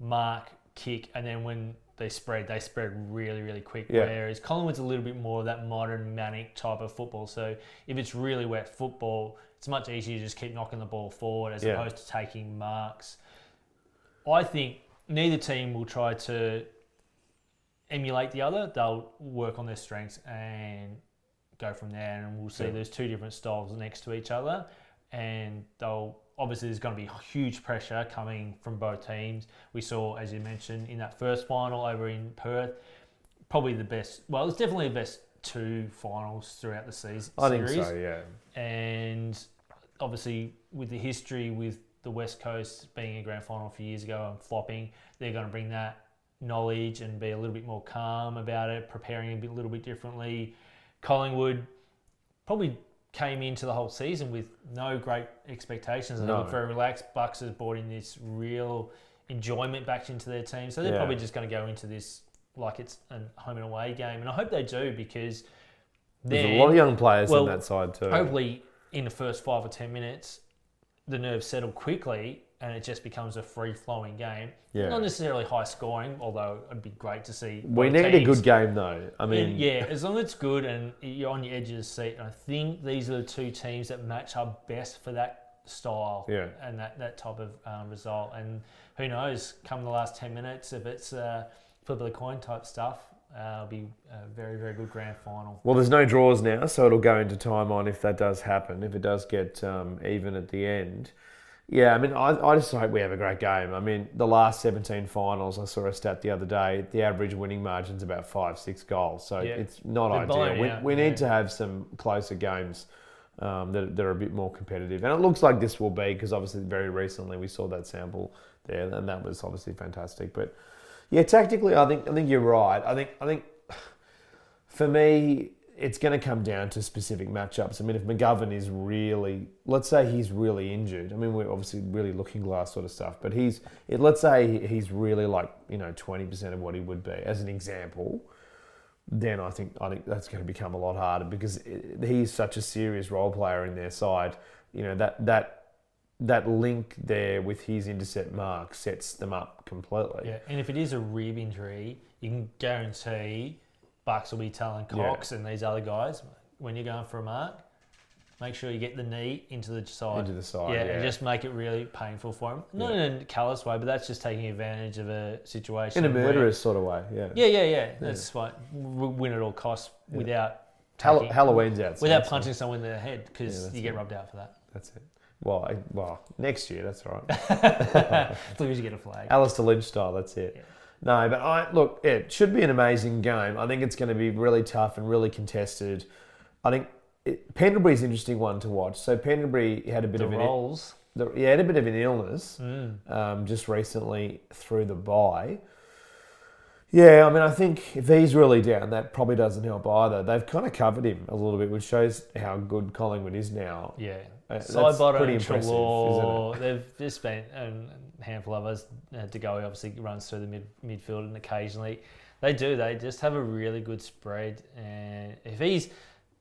mark, kick, and then when they spread, they spread really, really quick. Yeah. Whereas Collingwood's a little bit more of that modern, manic type of football. So if it's really wet football, it's much easier to just keep knocking the ball forward as Yeah. opposed to taking marks. I think neither team will try to emulate the other. They'll work on their strengths and go from there. And we'll see Yeah. there's two different styles next to each other. And they'll obviously there's going to be huge pressure coming from both teams. We saw, as you mentioned, in that first final over in Perth, probably the best. Well, it's definitely the best two finals throughout the season. I think series so. Yeah. and obviously with the history with the West Coast being a grand final a few years ago and flopping, they're going to bring that knowledge and be a little bit more calm about it, preparing a bit, little bit differently. Collingwood probably came into the whole season with no great expectations. They No. look very relaxed. Bucks has brought in this real enjoyment back into their team, so they're Yeah. probably just going to go into this like it's a home and away game, and I hope they do because There's a lot of young players well, on that side too. hopefully in the first five or ten minutes, the nerves settle quickly and it just becomes a free flowing game. Yeah. Not necessarily high scoring, although it'd be great to see. we need a good game though. I mean, And yeah, as long as it's good and you're on your edge of the seat, I think these are the two teams that match up best for that style Yeah. and that, that type of um, result. And who knows, come the last 10 minutes, if it's uh, flip of the coin type stuff, uh, it'll be a very, very good grand final. Well, there's no draws now, so it'll go into time on if that does happen, if it does get um, even at the end. Yeah, I mean, I, I just hope we have a great game. I mean, the last 17 finals, I saw a stat the other day, the average winning margin's about five, six goals. So Yeah. it's not They're ideal. We, out, we yeah. need to have some closer games um, that, that are a bit more competitive. And it looks like this will be, because obviously very recently we saw that sample there, and that was obviously fantastic. But yeah, tactically, I think I think you're right. I think I think for me, it's going to come down to specific matchups. I mean, if McGovern is really, let's say he's really injured. I mean, we're obviously really looking glass sort of stuff, but he's, it, let's say he's really like you know twenty percent of what he would be, as an example. Then I think I think that's going to become a lot harder because it- he's such a serious role player in their side. You know that that that link there with his intercept mark sets them up completely. Yeah, and if it is a rib injury, you can guarantee Bucks will be telling Cox and these other guys when you're going for a mark, make sure you get the knee into the side. Into the side, yeah, yeah. and just make it really painful for him. Not in a callous way, but that's just taking advantage of a situation. In a murderous sort of way, yeah. Yeah, yeah, yeah. That's what win at all costs without Hall- taking- Halloween's out. without punching someone in the head because Yeah, you get rubbed out for that. That's it. Well, I, well, next year, that's right. As long as you get a flag. Alastair Lynch style, that's it. No, but I look, it should be an amazing game. I think it's going to be really tough and really contested. I think it, Pendlebury's an interesting one to watch. So Pendlebury had a bit The of an rolls. the, he had a bit of an illness Mm. um, just recently through the bye. Yeah, I mean, I think if he's really down, that probably doesn't help either. They've kind of covered him a little bit, which shows how good Collingwood is now. Yeah. Uh, Sidebottom pretty impressive, Treloar, they've just spent a handful of us. Uh, De Goey obviously runs through the mid, midfield and occasionally they do. They just have a really good spread. And if he's,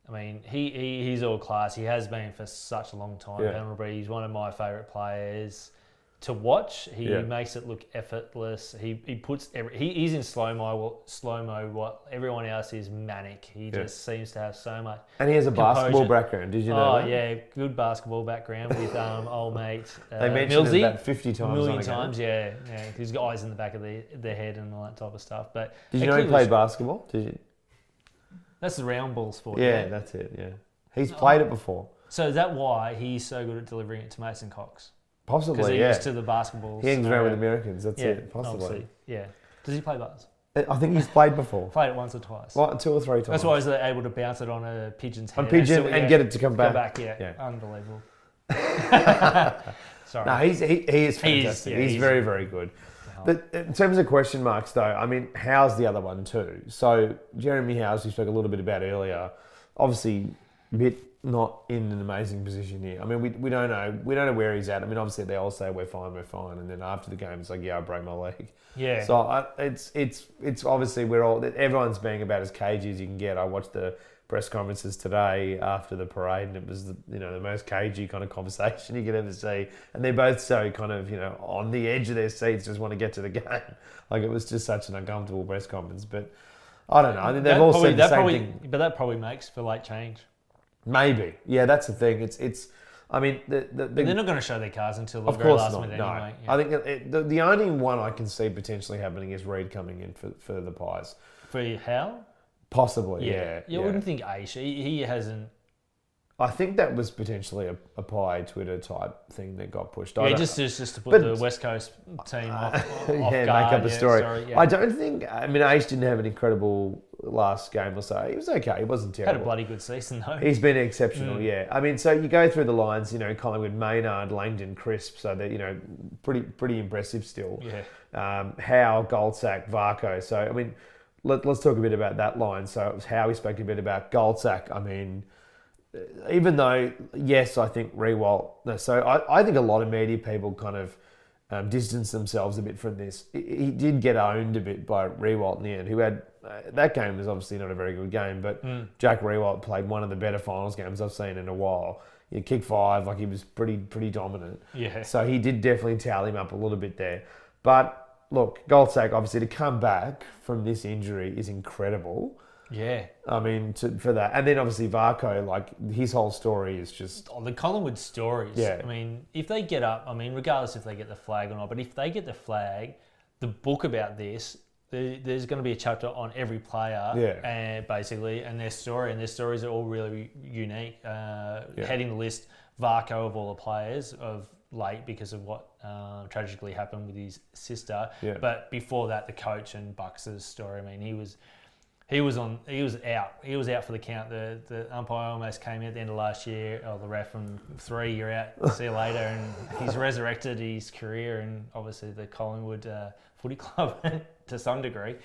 I mean, he, he he's all class. He has been for such a long time. Yeah. He's one of my favourite players to watch. He Yeah. makes it look effortless. He he puts every, he, he's in slow mo. Slow mo. What everyone else is manic. He Yeah. just seems to have so much. And he has a basketball background. Did you know Oh that? yeah, good basketball background with um, old mate. Uh, They mentioned Millsy. about 50 times a million times. Yeah, yeah. He's got eyes in the back of the, their head and all that type of stuff. But Did you know he played basketball? Did you? That's the round ball sport. Yeah, that's it. Yeah, he's played it before. So is that why he's so good at delivering it to Mason Cox? Possibly, he's yeah. used to the basketball. He hangs around with. Americans. That's yeah, it. Possibly. obviously. Yeah. Does he play bars? Uh, I think he's played before. Played it once or twice. Well, two or three times. That's why he's uh, able to bounce it on a pigeon's head. on pigeon still- and get it to come back. back. Yeah, Yeah. unbelievable. Sorry. No, he's he, he is He is, fantastic. yeah, he's, he's- very very good. But in terms of question marks, though, I mean, Howe's the other one too. So Jeremy Howe's, we spoke a little bit about earlier, obviously, a bit not in an amazing position here. I mean, we, we don't know we don't know where he's at. I mean, obviously they all say we're fine, we're fine, and then after the game, it's like, yeah, I broke my leg. yeah. So I, it's it's it's obviously we're all everyone's being about as cagey as you can get. I watched the press conferences today after the parade, and it was the, you know the most cagey kind of conversation you could ever see. And they're both so kind of you know on the edge of their seats, just want to get to the game. Like it was just such an uncomfortable press conference. But I don't know. I think they've That all probably- said the that same probably, thing. But that probably makes for late change. Maybe, yeah, that's the thing. It's it's. I mean, the the, the they're not going to show their cards until the Of very course last not. minute No, anyway. I think it, the, the only one I can see potentially happening is Reed coming in for, for the Pies. For how? Possibly, yeah. Yeah. You yeah. wouldn't think Aish. He, he hasn't. I think that was potentially a, a pie Twitter type thing that got pushed. I Yeah, don't- just, just just to put But- the West Coast team off, off yeah, guard. make up a yeah, story. sorry, yeah. I don't think. I mean, Aish didn't have an incredible last game or so. He was okay. He wasn't terrible. Had terrible. a bloody good season though. He's been exceptional, Mm. yeah. I mean, so you go through the lines, you know, Collingwood, Maynard, Langdon, Crisp, so they're, you know, pretty pretty impressive still. Yeah. Um, Howe, Goldsack, Varcoe. So, I mean, let, let's talk a bit about that line. So it was Howie spoke a bit about Goldsack. I mean, uh, even though, yes, I think Riewoldt, no, so I, I think a lot of media people kind of um, distance themselves a bit from this. He, he did get owned a bit by Riewoldt in the end, who had, uh, that game was obviously not a very good game, but Mm. Jack Riewoldt played one of the better finals games I've seen in a while. He kicked five, like he was pretty pretty dominant. Yeah. So he did definitely tally him up a little bit there. But look, Goldsack obviously to come back from this injury is incredible. Yeah. I mean, to, for that, and then obviously Varcoe, like his whole story is just Oh, the Collingwood stories. Yeah. I mean, if they get up, I mean, regardless if they get the flag or not, but if they get the flag, the book about this, there- there's going to be a chapter on every player, Yeah. and basically, and their story, and their stories are all really unique. Uh, Yeah. Heading the list, Varcoe of all the players of late because of what uh, tragically happened with his sister. Yeah. But before that, the coach and Bucks' story. I mean, he was he was on. He was out. He was out for the count. The the umpire almost came in at the end of last year. Oh, the ref and three, you're out. See you later. And he's resurrected his career and obviously the Collingwood uh, Footy Club to some degree.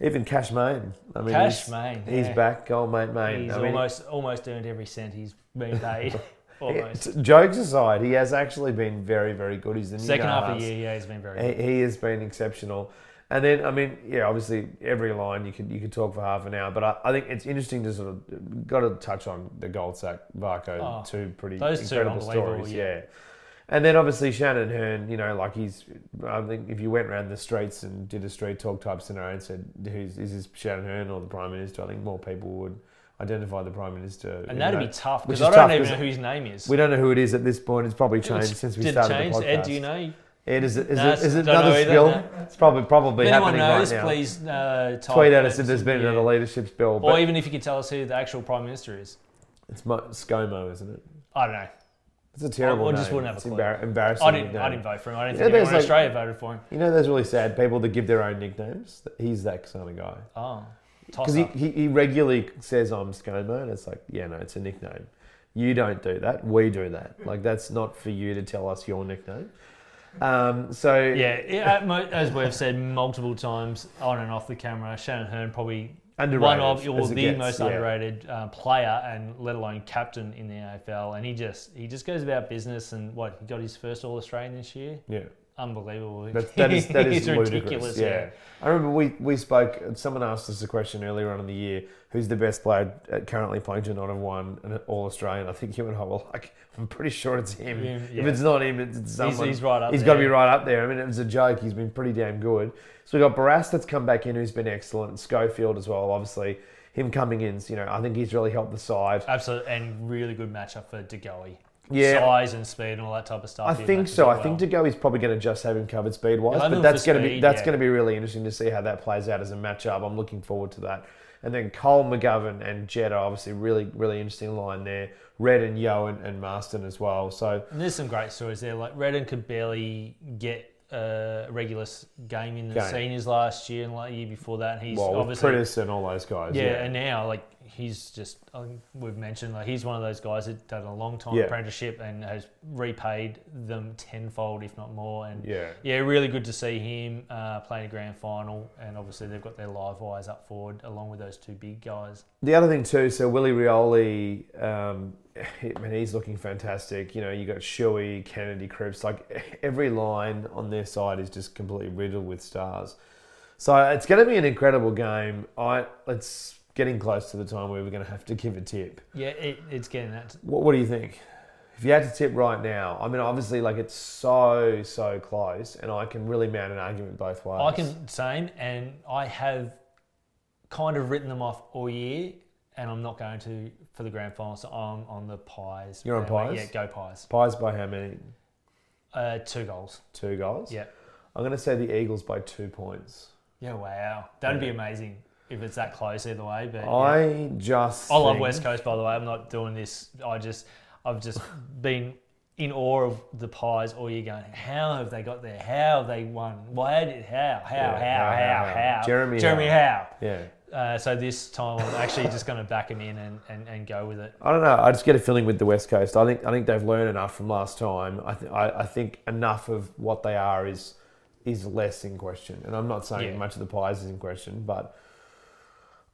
even Cash Main. I mean, Cash he's, Main, he's yeah. back, gold mate Main. He's I mean, almost almost earned every cent he's been paid. almost. jokes aside, he has actually been very, very good. He's the new Second half of the year, yeah, he's been very He, good. he has been exceptional. And then, I mean, yeah, obviously every line you could you could talk for half an hour, but I, I think it's interesting to sort of got to touch on the Goldsack Varcoe, Oh, two pretty two incredible unbelievable, stories, yeah. yeah. And then obviously Shannon Hurn, you know, like he's, I think if you went around the streets and did a street talk type scenario and said, who's is this Shannon Hurn or the Prime Minister? I think more people would identify the Prime Minister. And that'd know. be tough because I don't tough even know who his name is. We don't know who it is at this point. It's probably changed since we started change? the podcast. Ed, do you know? Ed, is it, is No, it, is it another either, spill? no. It's probably probably If happening knows, right now. please uh, Tweet at us if there's been Yeah. another leadership spill. Or even if you could tell us who the actual Prime Minister is. it's Mo- ScoMo, isn't it? I don't know. It's a terrible I name. just wouldn't have a clue. embar- embarrassing. I didn't. I didn't vote for him. I don't Yeah, think there's anyone in like- Australia voted for him. You know, those really sad people that give their own nicknames. He's that kind of guy. Oh, Because he, he, he regularly says I'm ScoMo, and it's like, yeah, no, it's a nickname. You don't do that. We do that. Like that's not for you to tell us your nickname. Um, so Yeah, yeah, at mo- as we've said multiple times on and off the camera, Shannon Hurn probably underrated. one of or the gets, most yeah. underrated uh, player and let alone captain in the AFL. And he just he just goes about business. And what he got his first All Australian this year. Yeah. Unbelievable. That, that is that is ridiculous. Yeah. Yeah. I remember we, we spoke. Someone asked us a question earlier on in the year: Who's the best player currently playing to not have won an All Australian? I think you and I were like, I'm pretty sure it's him. Him, If it's not him, it's it's He's, someone. he's right up. He's got to be right up there. I mean, it was a joke. He's been pretty damn good. So we got Barrass that's come back in, who's been excellent. Schofield as well, obviously. Him coming in, you know, I think he's really helped the side. Absolutely, and really good matchup for De Goey. Yeah. size and speed and all that type of stuff. I think so. up I think well. to go, he's probably going to just have him covered speed wise, but that's going to be that's yeah. going to be really interesting to see how that plays out as a matchup. I'm looking forward to that. And then Cole McGovern and Jetta, obviously, really really interesting line there. Red and Yeo and, and Masten as well. So And there's some great stories there. Like Redden could barely get a regular game in the Game. seniors last year and like year before that. And he's well, obviously Priddis and all those guys. yeah, Yeah, and now like he's just we've mentioned like he's one of those guys that done a long time Yeah. apprenticeship and has repaid them tenfold if not more. And yeah. yeah, really good to see him uh, playing a grand final. And obviously they've got their live wires up forward along with those two big guys. The other thing too, so Willie Rioli, um, I mean, he's looking fantastic. You know, you got Shuey, Kennedy, Cripps. Like every line on their side is just completely riddled with stars. So it's going to be an incredible game. I it's getting close to the time where we're going to have to give a tip. Yeah, it, it's getting that. What, what do you think? If you had to tip right now, I mean, obviously, like it's so so close, and I can really mount an argument both ways. I can same, and I have kind of written them off all year, and I'm not going to for the grand final. So I'm on the pies. You're on. Pies? Yeah, go pies. Pies by how many? Uh, two goals. Two goals. Yeah. I'm going to say the Eagles by two points. Yeah, wow, that'd be amazing if it's that close either way. But yeah. I just I love think- West Coast, by the way. I'm not doing this. I just, I've just been in awe of the pies all year. Going, how have they got there? How have they won? Why did how? How? Yeah, how? How? How? Jeremy Jeremy Howe. Howe. Yeah. Uh, so this time I'm actually just going to back him in and, and, and go with it. I don't know. I just get a feeling with the West Coast. I think I think they've learned enough from last time. I, th- I, I think enough of what they are is is less in question. And I'm not saying Yeah. much of the Pies is in question, but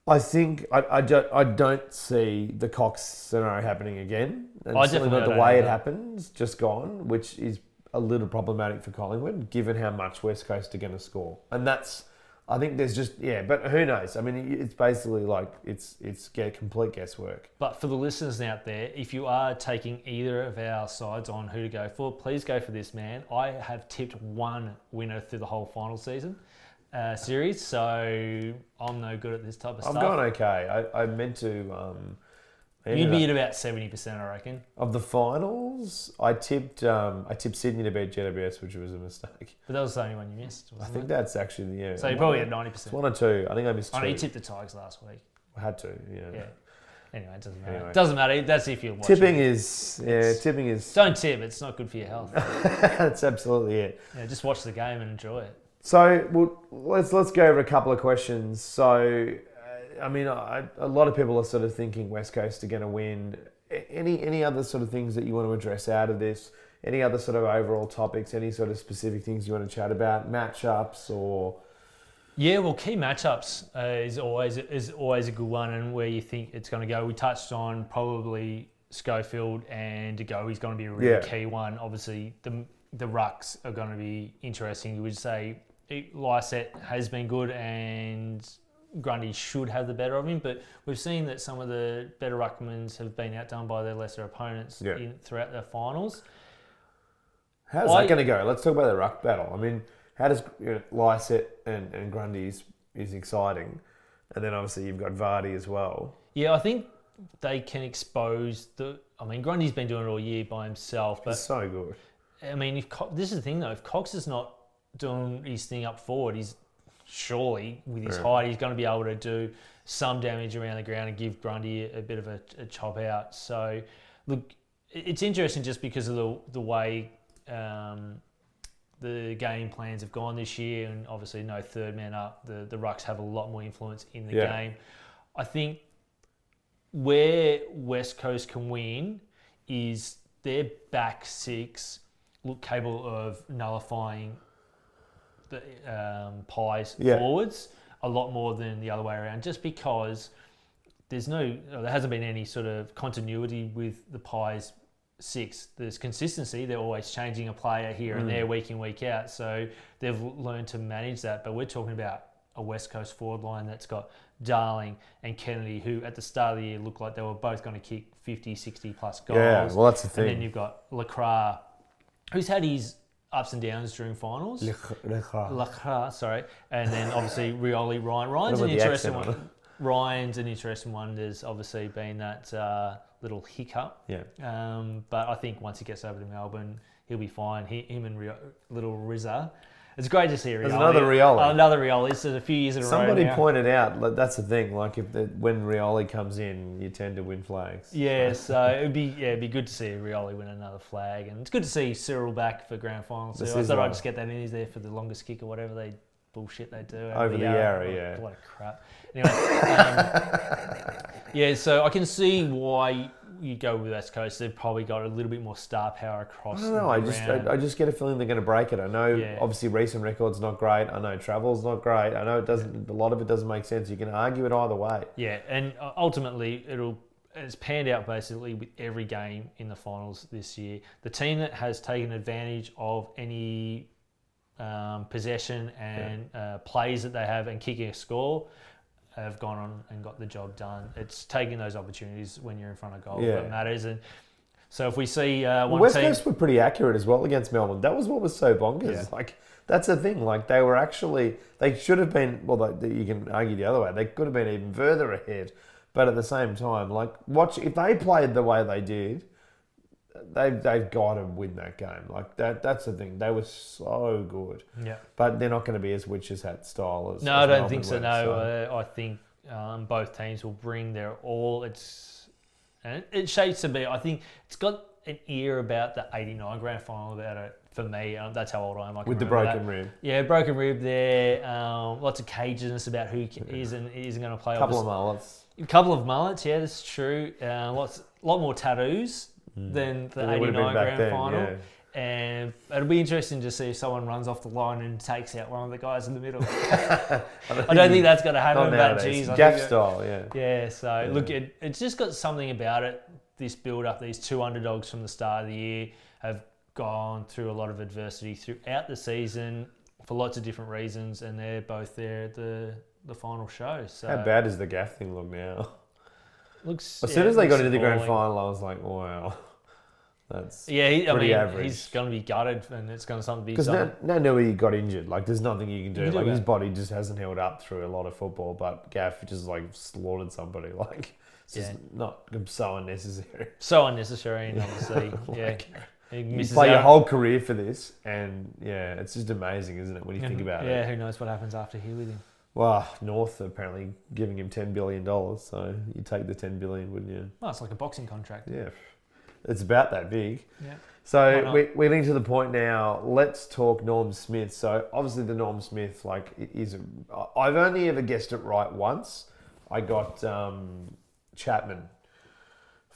I think I, I, don't, I don't see the Cox scenario happening again. And I certainly definitely not the way it either. happens, just gone, which is a little problematic for Collingwood, given how much West Coast are going to score. And that's, I think there's just yeah, but who knows? I mean, it's basically like it's it's get complete guesswork. But for the listeners out there, if you are taking either of our sides on who to go for, please go for this man. I have tipped one winner through the whole final season uh, series, so I'm no good at this type of stuff. I've stuff. gone okay. I, I meant to. Um, You'd be at about seventy percent, I reckon. of the finals. I tipped. Um, I tipped Sydney to beat GWS, which was a mistake. But that was the only one you missed. I Wasn't think it? that's actually the yeah. So you're probably at ninety percent. one or two. I think I missed two. I know you tipped the Tigers last week. I had to. Yeah. Yeah. Anyway, it doesn't matter. Anyway. Doesn't matter. That's if you're watching. Tipping is yeah. Tipping is. Don't tip. It's not good for your health. that's absolutely it. yeah, just watch the game and enjoy it. So well, let's let's go over a couple of questions. So, uh, I mean, I, a lot of people are sort of thinking West Coast are going to win. Any any other sort of things that you want to address out of this? Any other sort of overall topics? Any sort of specific things you want to chat about? Matchups or Yeah, well, key matchups uh, is always is always a good one, and where you think it's going to go. We touched on probably Schofield and De Goey is going to be a really Yeah. key one. Obviously, the the rucks are going to be interesting. You would say Lycett has been good, and Grundy should have the better of him, but we've seen that some of the better ruckmans have been outdone by their lesser opponents Yeah. in, throughout the finals. how's I- that going to go? Let's talk about the ruck battle. I mean, how does you know, Lycett and and Grundy is, is exciting, and then obviously you've got Vardy as well. Yeah, I think they can expose the. I mean, Grundy's been doing it all year by himself, but It's so good. I mean, if this is the thing though, if Cox is not doing his thing up forward, he's surely with his Yeah. height, he's going to be able to do some damage around the ground and give Grundy a, a bit of a, a chop out. So, look, it's interesting just because of the the way um, the game plans have gone this year, and obviously no third man up. The the rucks have a lot more influence in the Yeah. game. I think where West Coast can win is their back six look capable of nullifying the um, pies Yeah. forwards a lot more than the other way around, just because there's no, there hasn't been any sort of continuity with the pies six. There's consistency. They're always changing a player here and Mm. there, week in week out. So they've learned to manage that. But we're talking about a West Coast forward line that's got Darling and Kennedy, who at the start of the year looked like they were both going to kick 50, 60 plus goals. Yeah, well that's the thing. and then you've got LeCras, who's had his ups and downs during finals. LeCras, sorry, and then obviously Rioli Ryan. Ryan's an interesting on one. Ryan's an interesting one. There's obviously been that uh, little hiccup, Yeah. um, but I think once he gets over to Melbourne, he'll be fine. He, him and Rio, little Rizza. It's great to see Rioli. There's another Rioli. Another Rioli. It's a few years in a Somebody row now. pointed out like, that's the thing. Like if the, when Rioli comes in, you tend to win flags. Yeah, so it'd be yeah, it'd be good to see Rioli win another flag, and it's good to see Cyril back for grand final. So This I thought. I'd just get that in. He's there for the longest kick or whatever they bullshit they do Over the Yarra, yeah. What a crap. Anyway, um, yeah. So I can see why you go with West Coast. They've probably got a little bit more star power across. I don't know. I just. I, I just get a feeling they're going to break it. I know Yeah. obviously recent records not great. I know travel's not great. I know it doesn't. A lot of it doesn't make sense. You can argue it either way. Yeah, and uh, ultimately it'll it's panned out basically with every game in the finals this year. The team that has taken advantage of any um, possession and uh, plays that they have and kicking a score have gone on and got the job done. It's taking those opportunities when you're in front of goal Yeah. that matters. And so if we see uh, Well, West team, Coast were pretty accurate as well against Melbourne. That was what was so bonkers. Yeah. Like that's the thing. Like they were actually they should have been. Well, they, you can argue the other way. They could have been even further ahead. But at the same time, like watch if they played the way they did, they've they've got to win that game. Like that. That's the thing. They were so good. yeah. But they're not going to be as witches hat style as No, as I don't Melbourne think so. were, No, Uh, I think um, both teams will bring their all. It's and it, shapes to be. I think it's got an ear about the '89 grand final about it. For me, um, that's how old I am. I with the broken that. rib. Yeah, broken rib there. Um, lots of caginess about who ca- is and isn't going to play. A couple of mullets. a couple of mullets, yeah, that's true. Uh, lots, a lot more tattoos Mm. than the Than been '89 back grand then, final. yeah. And it'll be interesting to see if someone runs off the line and takes out one of the guys in the middle. I don't think that's going to happen, but geez, Gaff style, yeah. yeah. So look, it, it's just got something about it. This build up, these two underdogs from the start of the year have gone through a lot of adversity throughout the season for lots of different reasons, and they're both there at the the final show. So How bad does the gaff thing look now? looks As yeah, soon as they got into the grand final, I was like, wow, that's Yeah, he, I mean, average. he's going to be gutted, and it's going to something be because something. no, no, Nui got injured. Like, there's nothing you can do. You can do like, his body just hasn't held up through a lot of football. But Gaff just like slaughtered somebody. Like, it's just not so unnecessary. so unnecessary, and obviously, yeah, Like, he You play your whole career for this, and yeah, it's just amazing, isn't it? When you think mm-hmm. about yeah, it. Yeah, who knows what happens after here with him? Well, North apparently giving him ten billion dollars, so you take the ten billion, wouldn't you? Well, it's like a boxing contract. Yeah, it's about that big. Yeah. So we, we're getting to the point now. Let's talk Norm Smith. So obviously the Norm Smith, like, is a, I've only ever guessed it right once. I got um, Chapman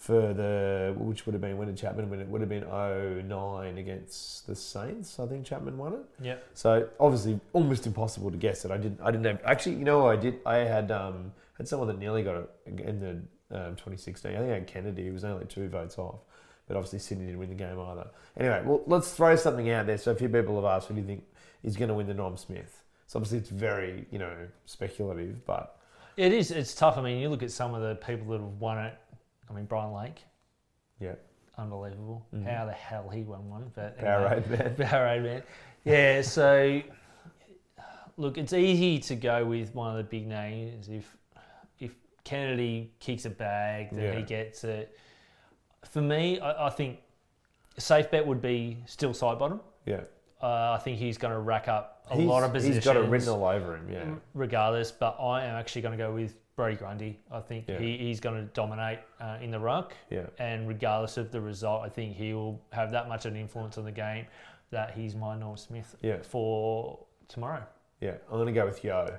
for the which would have been when did Chapman win? It would have been 09 against the Saints. I think Chapman won it. Yeah. So obviously almost impossible to guess it. I didn't. I didn't have actually. You know, I did. I had um, had someone that nearly got it in the um, 2016. I think I had Kennedy. He was only two votes off, but obviously Sydney didn't win the game either. Anyway, well, let's throw something out there. So a few people have asked, who do you think is going to win the Norm Smith? So obviously it's very you know speculative, but It is. It's tough. I mean, you look at some of the people that have won it. I mean, Brian Lake, yeah, unbelievable. Mhm. How the hell he won one? But Powerade man. Powerade man. Yeah. So, look, it's easy to go with one of the big names. If if Kennedy kicks a bag, then Yeah. he gets it. For me, I, I think a safe bet would be still Sidebottom. Yeah, Uh, I think he's going to rack up a He's- lot of positions. He's got it written all over him. Yeah, regardless. But I am actually going to go with Brodie Grundy. I think Yeah. he, he's going to dominate uh, in the ruck, yeah. and regardless of the result, I think he will have that much of an influence on the game that he's my Norm Smith Yeah. for tomorrow. Yeah, I'm going to go with Yeo.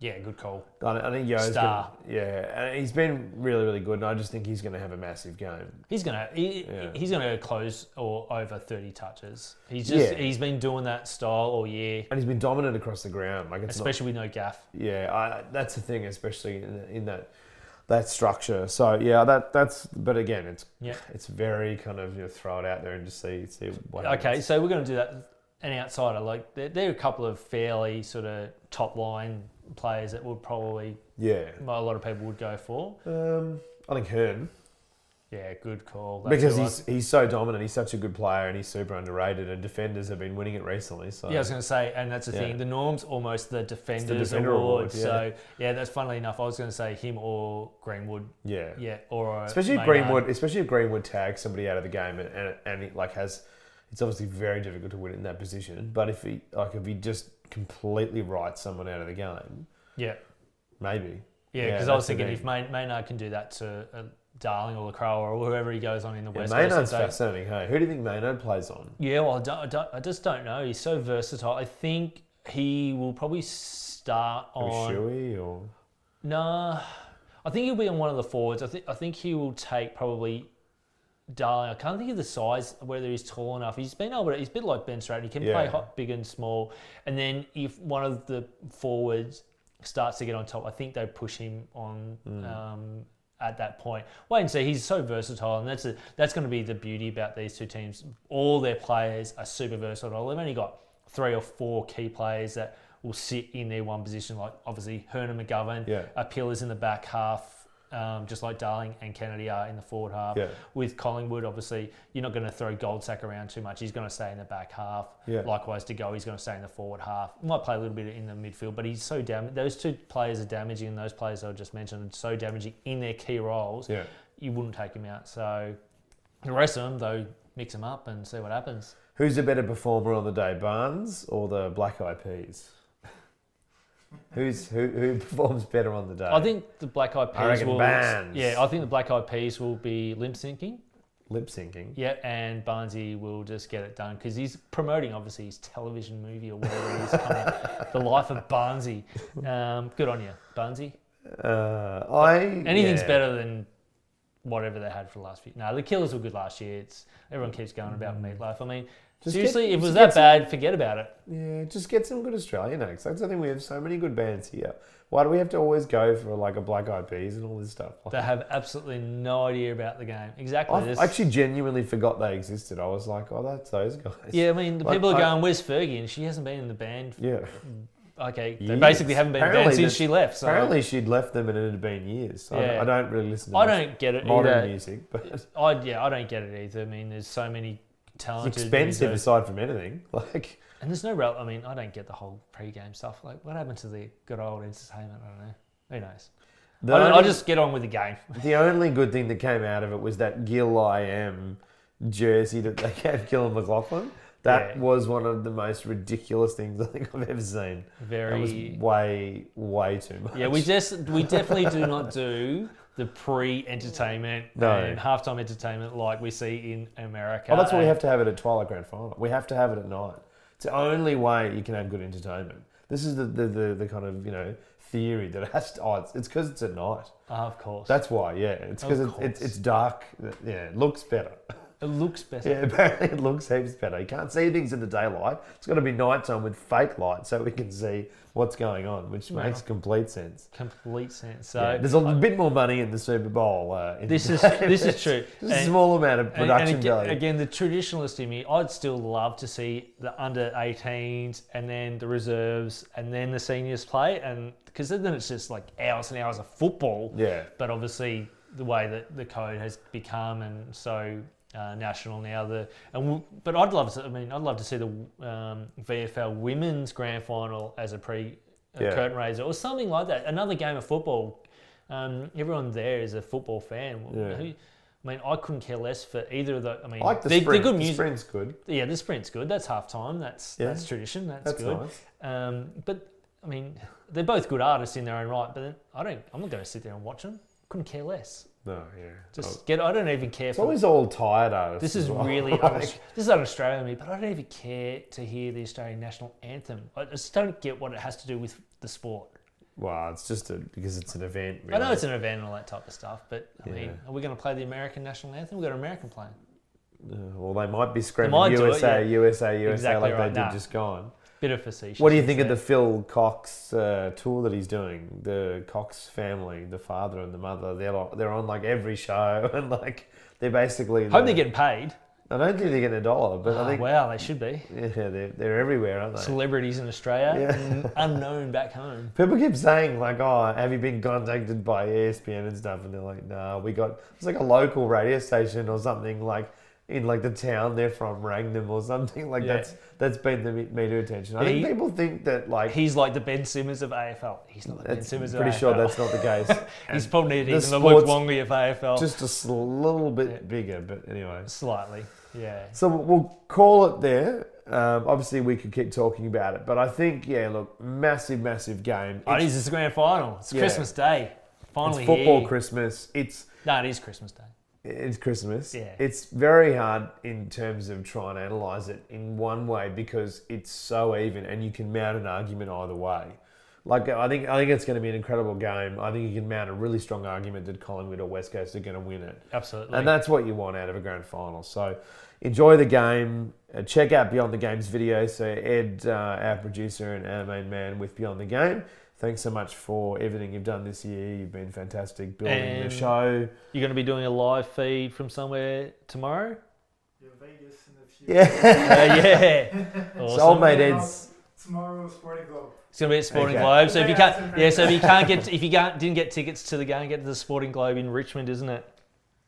Yeah, good call. I I think Yeo's Star. Gonna, yeah, and he's been really, really good, and I just think he's going to have a massive game. He's gonna he, Yeah. he's gonna close or over thirty touches. He's just Yeah. he's been doing that style all year, And he's been dominant across the ground. Like especially with no gaff. yeah, I, that's the thing, especially in, in that that structure. So yeah, that that's. But again, it's Yeah. it's very kind of you know, throw it out there and just see see what. Okay, happens. so we're going to do that. An outsider, like there, there are a couple of fairly sort of top line players that would probably Yeah, a lot of people would go for. um, I think Hurn Yeah, good call. That's because he's he's so dominant. He's such a good player, and he's super underrated. And defenders have been winning it recently. So yeah, I was going to say, and that's the Yeah. thing. The norms almost the defenders defender award. award, yeah. So yeah, that's funnily enough. I was going to say him or Greenwood. yeah, Yeah, or especially Maynard. Greenwood, especially if Greenwood tags somebody out of the game and, and, and it like has, it's obviously very difficult to win in that position. But if he like if he just completely writes someone out of the game, Yeah, maybe. yeah. Yeah, Because I was thinking if May- Maynard can do that to uh, Darling or LeCras or whoever he goes on in the Yeah, West Maynard's Coast. they- fascinating. Hey, who do you think Maynard plays on? Yeah, well, I, don't, I, don't, I just don't know. He's so versatile. I think he will probably start on. Shuey or Nah, I think he'll be on one of the forwards. I think I think he will take probably Darling. I can't think of the size whether he's tall enough. He's been able to. He's a bit like Ben Stratton. He can play hot, big and small. And then if one of the forwards starts to get on top, I think they push him on. Hmm. Um, at that point, wait and see. He's so versatile, and that's a, that's going to be the beauty about these two teams. All their players are super versatile. They've only got three or four key players that will sit in their one position, like obviously Hernan McGovern, Yeah. are pillars in the back half, um, just like Darling and Kennedy are in the forward half. Yeah. With Collingwood, obviously, you're not going to throw Goldsack around too much. He's going to stay in the back half. Yeah. Likewise, De Goey, he's going to stay in the forward half. Might play a little bit in the midfield, but he's so damaged. Those two players are damaging, and those players I just mentioned are so damaging in their key roles. yeah. You wouldn't take him out. So the rest of them, though, mix them up and see what happens. Who's a better performer on the day, Barnes or the Black Eyed Peas? Who's who? Who performs better on the day? I think the Black Eyed Peas reckon will. Barnes. Yeah, I think the Black Eyed Peas will be limp syncing. lip syncing. Yeah, and Barnsey will just get it done because he's promoting obviously his television movie or whatever it is coming, The Life of Barnsey. Um, good on you, Barnsey. Uh, I Anything's yeah. better than whatever they had for the last few. No, the Killers were good last year. It's everyone keeps going about Meatloaf. I mean, Mm. Just seriously, get- if it was that some- bad, forget about it. Yeah, just get some good Australian acts. That's the thing. We have so many good bands here. Why do we have to always go for like a Black Eyed Peas and all this stuff? Like, They have absolutely no idea about the game. Exactly. I This- actually genuinely forgot they existed. I was like, oh, that's those guys. yeah, I mean, the Like, people are I- going, "Where's Fergie?" And she hasn't been in the band. Yeah. Okay, they Years. basically haven't been Apparently since she left. So Apparently, she'd left them and it had been years. So I, don't, Yeah. I don't really listen to I don't get it modern either. music, but I yeah, I don't get it either. I mean, there's so many it's expensive aside from anything. Like, and there's no rel. I mean, I don't get the whole pre-game stuff. Like, what happened to the good old entertainment? I don't know. Who knows? I, don't- I just get on with the game. The only good thing that came out of it was that Gil I Am jersey that they gave Gillon McLachlan. That Yeah. was one of the most ridiculous things I think I've ever seen. That was Very. way, way too much. Yeah, we just we definitely do not do the pre-entertainment No. and halftime entertainment like we see in America. Oh, that's why we have to have it at Twilight Grand Final. We have to have it at night. It's the only way you can have good entertainment. This is the, the, the, the kind of, you know, theory that it has to, oh, it's because it's, at night. Ah, of course. That's why, yeah. It's because it's, it's, it's dark. Yeah, it looks better. It looks better. Yeah, apparently it looks heaps better. You can't see things in the daylight. It's got to be nighttime with fake light so we can see what's going on, which makes complete sense. Complete sense. So Yeah, there's a bit more money in the Super Bowl. Uh, in this is this is true. Just a small amount of And- production and again, value. again, the traditionalist in me, I'd still love to see the under 18s and then the reserves and then the seniors play, and because then it's just like hours and hours of football. yeah. But obviously, the way that the code has become and so uh, national now, the and w- but I'd love to. I mean, I'd love to see the um, VFL Women's Grand Final as a pre a Yeah. curtain raiser or something like that. Another game of football. Um, everyone there is a football fan. Yeah. Who- I mean, I couldn't care less for either of the. I mean, I like the they're, sprint. they're good the music. sprint's good. Yeah, the sprint's good. That's half time. That's Yeah. that's tradition. That's, That's good. nice. Um, but I mean, they're both good artists in their own right. But then I don't. I'm not going to sit there and watch them. Couldn't care less. No, yeah. Just Oh, get. I don't even care it's for. always all tired artists. This as is well. really Like, this is un-Australian me, but I don't even care to hear the Australian national anthem. I just don't get what it has to do with the sport. well, it's just a, because it's an event. I know it's an event and all that type of stuff, but I mean, are we going to play the American national anthem? We've got an American playing. Uh, well, they might be screaming might do it, USA. USA, USA Exactly like right. they did Nah. just gone. Bit of facetious. What do you think of the Phil Cox uh, tour that he's doing? The Cox family, the father and the mother, they're like, they're on like every show and like they're basically. Hope the- they're getting paid. I don't think they're getting a dollar, but I Ah, think wow, they should be. yeah, they're, they're everywhere, aren't they? Celebrities in Australia, Yeah. unknown back home. People keep saying like, "Oh, have you been contacted by ESPN and stuff?" And they're like, "No, we got it's like a local radio station or something like in like the town they're from, rang them or something like Yeah. that's that's been the media attention." I He- think people think that like He's like the Ben Simmons of AFL. He's not the Ben it's Simmons of AFL. pretty sure AFL. that's not the case. He's probably the even the Luke sports- Wongley of AFL. just a sl- little bit bigger, but anyway. slightly, yeah. So we'll call it there. Um, obviously, we could keep talking about it, but I think, yeah, look, massive, massive game. Oh, it It's, is the grand final. It's Yeah. Christmas Day. it's Finally football here. Christmas. It's No, it is Christmas Day. It's Christmas. Yeah. It's very hard in terms of trying to analyze it in one way because it's so even and you can mount an argument either way. Like I think I think it's going to be an incredible game. I think you can mount a really strong argument that Collingwood or West Coast are going to win it. Absolutely. And that's what you want out of a grand final. So enjoy the game. Uh, check out Beyond the Game's video. So Ed, uh, our producer and our main man with Beyond the Game, thanks so much for everything you've done this year. You've been fantastic building And- the show. You're going to be doing a live feed from somewhere tomorrow? Yeah, Vegas in a few. Yeah. Uh, yeah. Awesome. So old mate Ed's Tomorrow, Sporting Globe. It's going to be at Sporting Okay. Globe. So if you can't, yeah, so if you can't get, if you can't, didn't get tickets to the game, get to the Sporting Globe in Richmond, isn't it?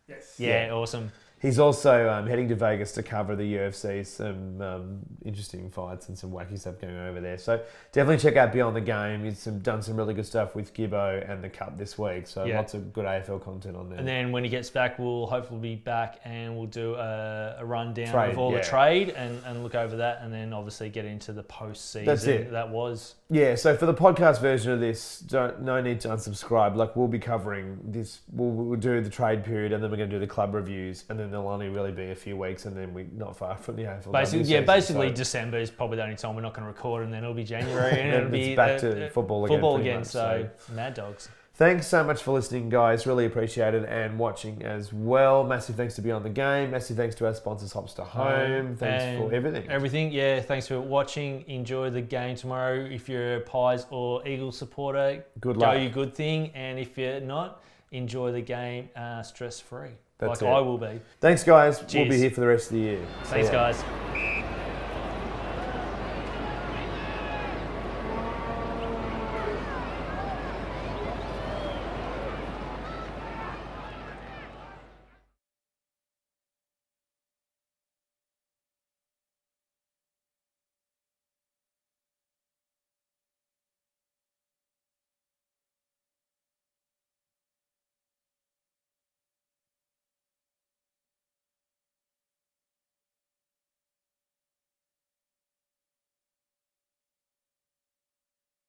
Yes. Yeah, Yeah. awesome. He's also um, heading to Vegas to cover the UFC, some um, interesting fights and some wacky stuff going on over there. So definitely check out Beyond the Game. He's some, done some really good stuff with Gibbo and the Cup this week. So Yeah. lots of good AFL content on there. And then when he gets back, we'll hopefully be back and we'll do a, a rundown Trade, of all yeah. the trade and, and look over that, and then obviously get into the post season That's it. that was. Yeah, so for the podcast version of this, don't, no need to unsubscribe. Like we'll be covering this. We'll, we'll do the trade period, and then we're going to do the club reviews, and then there'll only really be a few weeks, and then we're not far from the AFL. Basically, yeah, season, basically so December is probably the only time we're not going to record, and then it'll be January, and then it'll be it's back uh, to football again. football again. much, so, Mad Dogs. Thanks so much for listening, guys. Really appreciate it and watching as well. Massive thanks to Beyond the Game. Massive thanks to our sponsors, Hopster Home. Thanks And for everything. Everything, yeah. Thanks for watching. Enjoy the game tomorrow. If you're a Pies or Eagles supporter, Good luck. go your good thing. And if you're not, enjoy the game uh, stress free. That's like it. I will be. Thanks, guys. We'll be here for the rest of the year. Thanks, guys.